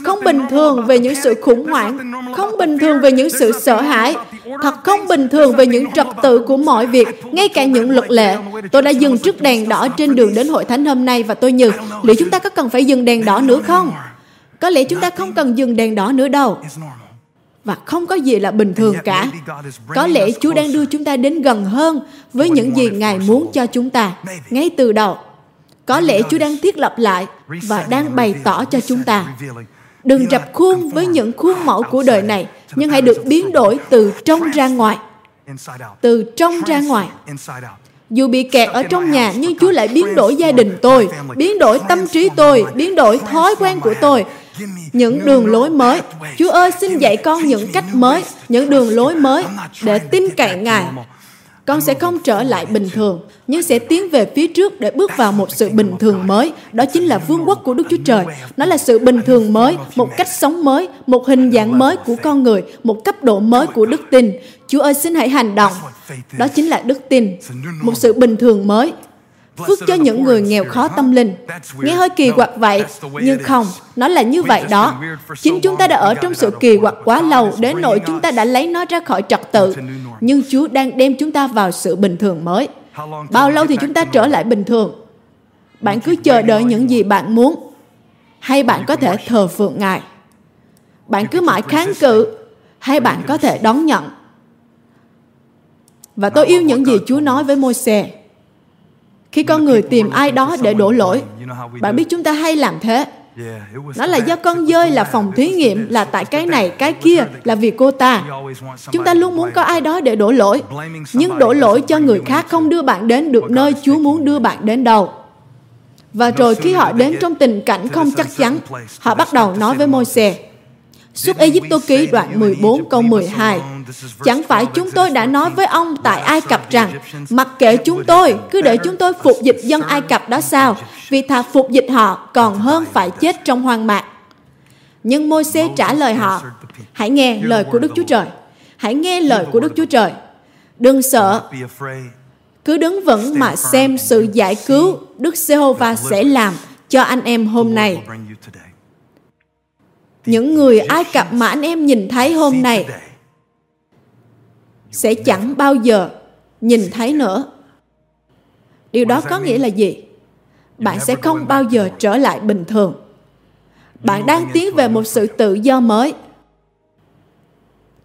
Không bình thường về những sự khủng hoảng, không bình thường về những sự sợ hãi, thật không bình thường về những trật tự của mọi việc, ngay cả những luật lệ. Tôi đã dừng trước đèn đỏ trên đường đến hội thánh hôm nay và tôi nhớ, liệu chúng ta có cần phải dừng đèn đỏ nữa không? Có lẽ chúng ta không cần dừng đèn đỏ nữa đâu. và không có gì là bình thường cả. Có lẽ Chúa đang đưa chúng ta đến gần hơn với những gì Ngài muốn cho chúng ta ngay từ đầu. Có lẽ Chúa đang thiết lập lại và đang bày tỏ cho chúng ta. Đừng rập khuôn với những khuôn mẫu của đời này, nhưng hãy được biến đổi từ trong ra ngoài. Từ trong ra ngoài. Dù bị kẹt ở trong nhà, nhưng Chúa lại biến đổi gia đình tôi, biến đổi tâm trí tôi, biến đổi thói quen của tôi, những đường lối mới. Chúa ơi, xin dạy con những cách mới, những đường lối mới để tin cậy Ngài con sẽ không trở lại bình thường, nhưng sẽ tiến về phía trước để bước vào một sự bình thường mới. Đó chính là vương quốc của đức chúa trời. Nó là sự bình thường mới, một cách sống mới, một hình dạng mới của con người, một cấp độ mới của đức tin. Chúa ơi, xin hãy hành động. Đó chính là đức tin. Một sự bình thường mới phước cho những người nghèo khó tâm linh. Nghe hơi kỳ quặc vậy, nhưng không, nó là như vậy đó. Chính chúng ta đã ở trong sự kỳ quặc quá lâu, đến nỗi chúng ta đã lấy nó ra khỏi trật tự. Nhưng Chúa đang đem chúng ta vào sự bình thường mới. Bao lâu thì chúng ta trở lại bình thường? Bạn cứ chờ đợi những gì bạn muốn, hay bạn có thể thờ phượng Ngài. Bạn cứ mãi kháng cự, hay bạn có thể đón nhận. Và tôi yêu những gì Chúa nói với Môi-se khi con người tìm ai đó để đổ lỗi, bạn biết chúng ta hay làm thế. Nó là do con dơi, là phòng thí nghiệm, là tại cái này, cái kia, là vì cô ta. Chúng ta luôn muốn có ai đó để đổ lỗi, nhưng đổ lỗi cho người khác không đưa bạn đến được nơi chúa muốn đưa bạn đến đâu. Và rồi khi họ đến trong tình cảnh không chắc chắn, họ bắt đầu nói với môi xe Xuất Cập ký đoạn 14 câu 12 Chẳng phải chúng tôi đã nói với ông tại Ai Cập rằng Mặc kệ chúng tôi, cứ để chúng tôi phục dịch dân Ai Cập đó sao Vì thà phục dịch họ còn hơn phải chết trong hoang mạc. Nhưng môi xe trả lời họ Hãy nghe lời của Đức Chúa Trời Hãy nghe lời của Đức Chúa Trời. Đừng sợ. Cứ đứng vững mà xem sự giải cứu Đức Giê-hô-va sẽ làm cho anh em hôm nay những người Ai Cập mà anh em nhìn thấy hôm nay sẽ chẳng bao giờ nhìn thấy nữa. Điều đó có nghĩa là gì? Bạn sẽ không bao giờ trở lại bình thường. Bạn đang tiến về một sự tự do mới.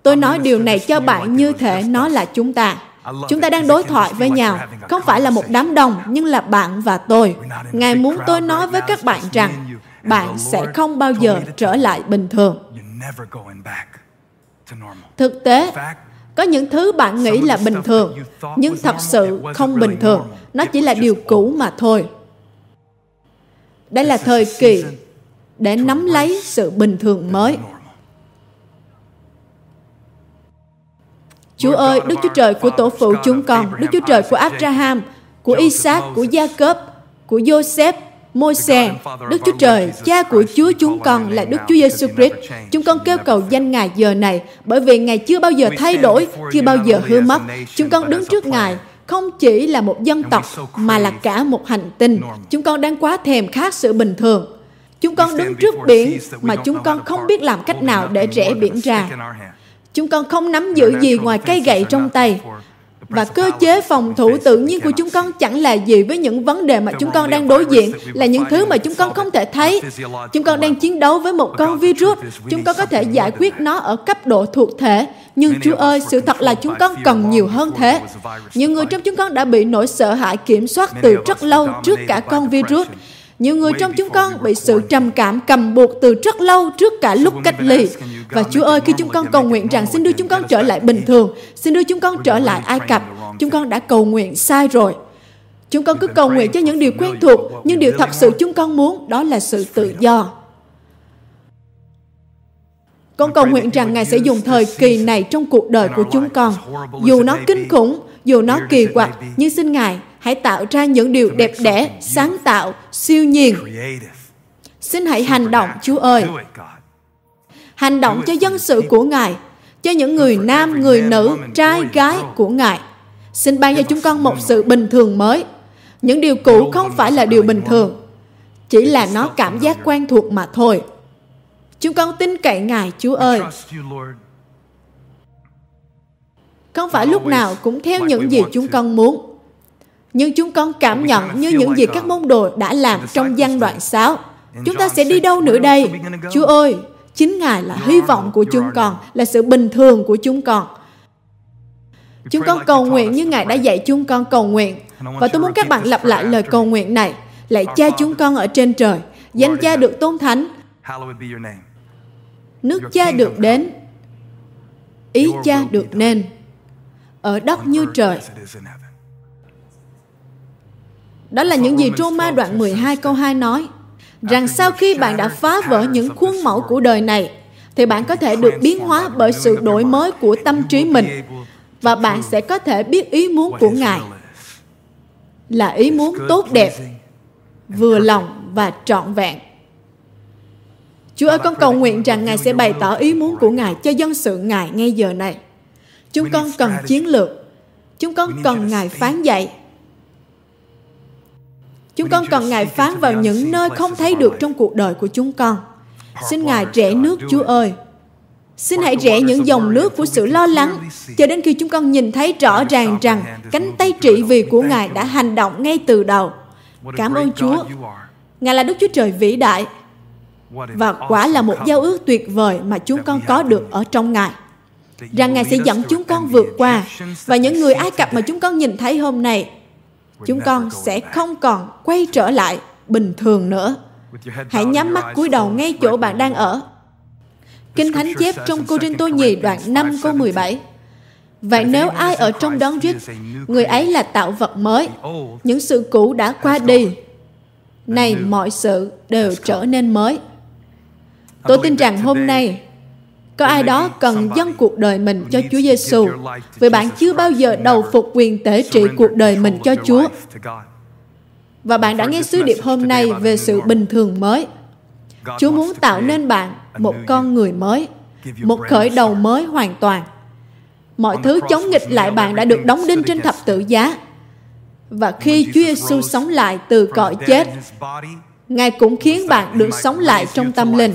Tôi nói điều này cho bạn như thể nó là chúng ta. Chúng ta đang đối thoại với nhau, không phải là một đám đông, nhưng là bạn và tôi. Ngài muốn tôi nói với các bạn rằng bạn sẽ không bao giờ trở lại bình thường. Thực tế có những thứ bạn nghĩ là bình thường nhưng thật sự không bình thường. nó chỉ là điều cũ mà thôi. Đây là thời kỳ để nắm lấy sự bình thường mới. Chúa ơi, Đức Chúa Trời của tổ phụ chúng con, Đức Chúa Trời của Abraham, của Isaac, của Jacob, của Joseph, Môi-se, Đức Chúa Trời, Cha của Chúa chúng con là Đức Chúa Giêsu Christ. Chúng con kêu cầu danh Ngài giờ này, bởi vì Ngài chưa bao giờ thay đổi, chưa bao giờ hư mất. Chúng con đứng trước Ngài, không chỉ là một dân tộc, mà là cả một hành tinh. Chúng con đang quá thèm khát sự bình thường. Chúng con đứng trước biển mà chúng con không biết làm cách nào để rẽ biển ra. Chúng con không nắm giữ gì ngoài cây gậy trong tay và cơ chế phòng thủ tự nhiên của chúng con chẳng là gì với những vấn đề mà chúng con đang đối diện là những thứ mà chúng con không thể thấy chúng con đang chiến đấu với một con virus chúng con có thể giải quyết nó ở cấp độ thuộc thể nhưng Chúa ơi, sự thật là chúng con cần nhiều hơn thế. Nhiều người trong chúng con đã bị nỗi sợ hãi kiểm soát từ rất lâu trước cả con virus. Nhiều người trong chúng con bị sự trầm cảm cầm buộc từ rất lâu trước cả lúc cách ly. Và Chúa ơi, khi chúng con cầu nguyện rằng xin đưa chúng con trở lại bình thường, xin đưa chúng con trở lại Ai Cập, chúng con đã cầu nguyện sai rồi. Chúng con cứ cầu nguyện cho những điều quen thuộc, nhưng điều thật sự chúng con muốn đó là sự tự do. Con cầu nguyện rằng Ngài sẽ dùng thời kỳ này trong cuộc đời của chúng con. Dù nó kinh khủng, dù nó kỳ quặc, nhưng xin Ngài hãy tạo ra những điều đẹp đẽ, sáng tạo, siêu nhiên. Xin hãy hành động, Chúa ơi. Hành động cho dân sự của Ngài, cho những người nam, người nữ, trai, gái của Ngài. Xin ban cho chúng con một sự bình thường mới. Những điều cũ không phải là điều bình thường, chỉ là nó cảm giác quen thuộc mà thôi. Chúng con tin cậy Ngài, Chúa ơi. Không phải lúc nào cũng theo những gì chúng con muốn, nhưng chúng con cảm nhận như những gì các môn đồ đã làm trong văn đoạn 6. Chúng ta sẽ đi đâu nữa đây? Chúa ơi, chính Ngài là hy vọng của chúng con, là sự bình thường của chúng con. Chúng con cầu nguyện như Ngài đã dạy chúng con cầu nguyện. Và tôi muốn các bạn lặp lại lời cầu nguyện này. Lạy cha chúng con ở trên trời, danh cha được tôn thánh, nước cha được đến, ý cha được nên, ở đất như trời, đó là những gì Roma đoạn 12 câu 2 nói. Rằng sau khi bạn đã phá vỡ những khuôn mẫu của đời này, thì bạn có thể được biến hóa bởi sự đổi mới của tâm trí mình. và bạn sẽ có thể biết ý muốn của Ngài là ý muốn tốt đẹp, vừa lòng và trọn vẹn. Chúa ơi, con cầu nguyện rằng Ngài sẽ bày tỏ ý muốn của Ngài cho dân sự Ngài ngay giờ này. Chúng con cần chiến lược. Chúng con cần Ngài phán dạy. Chúng con cần Ngài phán vào những nơi không thấy được trong cuộc đời của chúng con. Xin Ngài rẽ nước Chúa ơi. Xin hãy rẽ những dòng nước của sự lo lắng cho đến khi chúng con nhìn thấy rõ ràng rằng cánh tay trị vì của Ngài đã hành động ngay từ đầu. Cảm ơn Chúa. Ngài là Đức Chúa Trời vĩ đại và quả là một giao ước tuyệt vời mà chúng con có được ở trong Ngài. Rằng Ngài sẽ dẫn chúng con vượt qua và những người Ai Cập mà chúng con nhìn thấy hôm nay, chúng con sẽ không còn quay trở lại bình thường nữa. Hãy nhắm mắt cúi đầu ngay chỗ bạn đang ở. Kinh Thánh chép trong Cô Rinh Tô Nhì đoạn 5 câu 17. Vậy nếu ai ở trong đón Christ, người ấy là tạo vật mới. Những sự cũ đã qua đi. Này mọi sự đều trở nên mới. Tôi tin rằng hôm nay có ai đó cần dâng cuộc đời mình cho Chúa Giêsu vì bạn chưa bao giờ đầu phục quyền tể trị cuộc đời mình cho Chúa. Và bạn đã nghe sứ điệp hôm nay về sự bình thường mới. Chúa muốn tạo nên bạn một con người mới, một khởi đầu mới hoàn toàn. Mọi thứ chống nghịch lại bạn đã được đóng đinh trên thập tự giá. Và khi Chúa Giêsu sống lại từ cõi chết, Ngài cũng khiến bạn được sống lại trong tâm linh.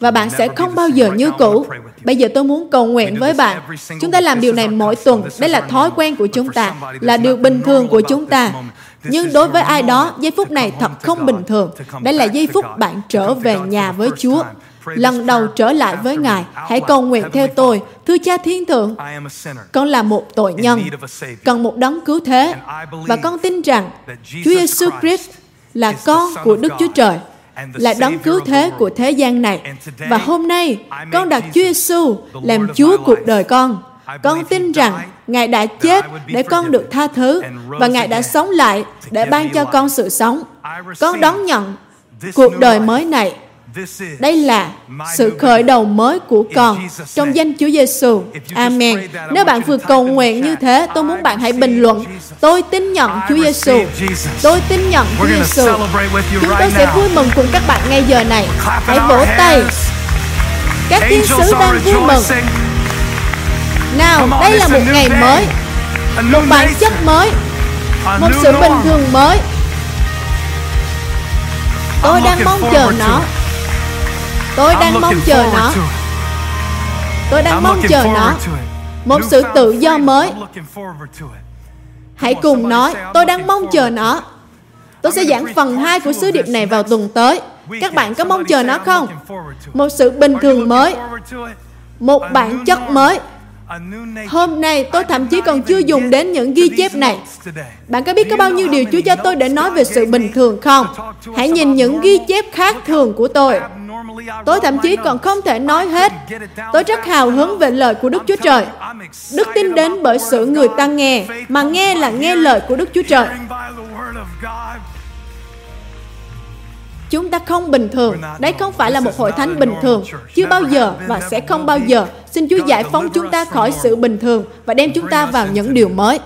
Và bạn sẽ không bao giờ như cũ. Bây giờ tôi muốn cầu nguyện với bạn. Chúng ta làm điều này mỗi tuần. Đây là thói quen của chúng ta, là điều bình thường của chúng ta. Nhưng đối với ai đó, giây phút này thật không bình thường. Đây là giây phút bạn trở về nhà với Chúa. Lần đầu trở lại với Ngài, hãy cầu nguyện theo tôi. Thưa cha thiên thượng, con là một tội nhân, cần một đấng cứu thế. Và con tin rằng Chúa Giêsu Christ là con của Đức Chúa Trời, là đấng cứu thế của thế gian này. Và hôm nay, con đặt Chúa Giêsu làm Chúa cuộc đời con. Con tin rằng Ngài đã chết để con được tha thứ và Ngài đã sống lại để ban cho con sự sống. Con đón nhận cuộc đời mới này đây là sự khởi đầu mới của con trong danh Chúa Giêsu. Amen. Nếu bạn vừa cầu nguyện như thế, tôi muốn bạn hãy bình luận. Tôi tin nhận Chúa Giêsu. Tôi tin nhận Chúa Giêsu. Chúng tôi sẽ vui mừng cùng các bạn ngay giờ này. Hãy vỗ tay. Các thiên sứ đang vui mừng. Nào, đây là một ngày mới, một bản chất mới, một sự bình thường mới. Tôi đang mong chờ nó. Tôi đang mong chờ nó. Tôi đang mong chờ nó. Một sự tự do mới. Hãy cùng nói, tôi đang mong chờ nó. Tôi sẽ giảng phần 2 của sứ điệp này vào tuần tới. Các bạn có mong chờ nó không? Một sự bình thường mới. Một bản chất mới. Hôm nay tôi thậm chí còn chưa dùng đến những ghi chép này. Bạn có biết có bao nhiêu điều Chúa cho tôi để nói về sự bình thường không? Hãy nhìn những ghi chép khác thường của tôi. Tôi thậm chí còn không thể nói hết. Tôi rất hào hứng về lời của Đức Chúa Trời. Đức tin đến bởi sự người ta nghe, mà nghe là nghe lời của Đức Chúa Trời. Chúng ta không bình thường. Đây không phải là một hội thánh bình thường. Chưa bao giờ và sẽ không bao giờ. Xin Chúa giải phóng chúng ta khỏi sự bình thường và đem chúng ta vào những điều mới.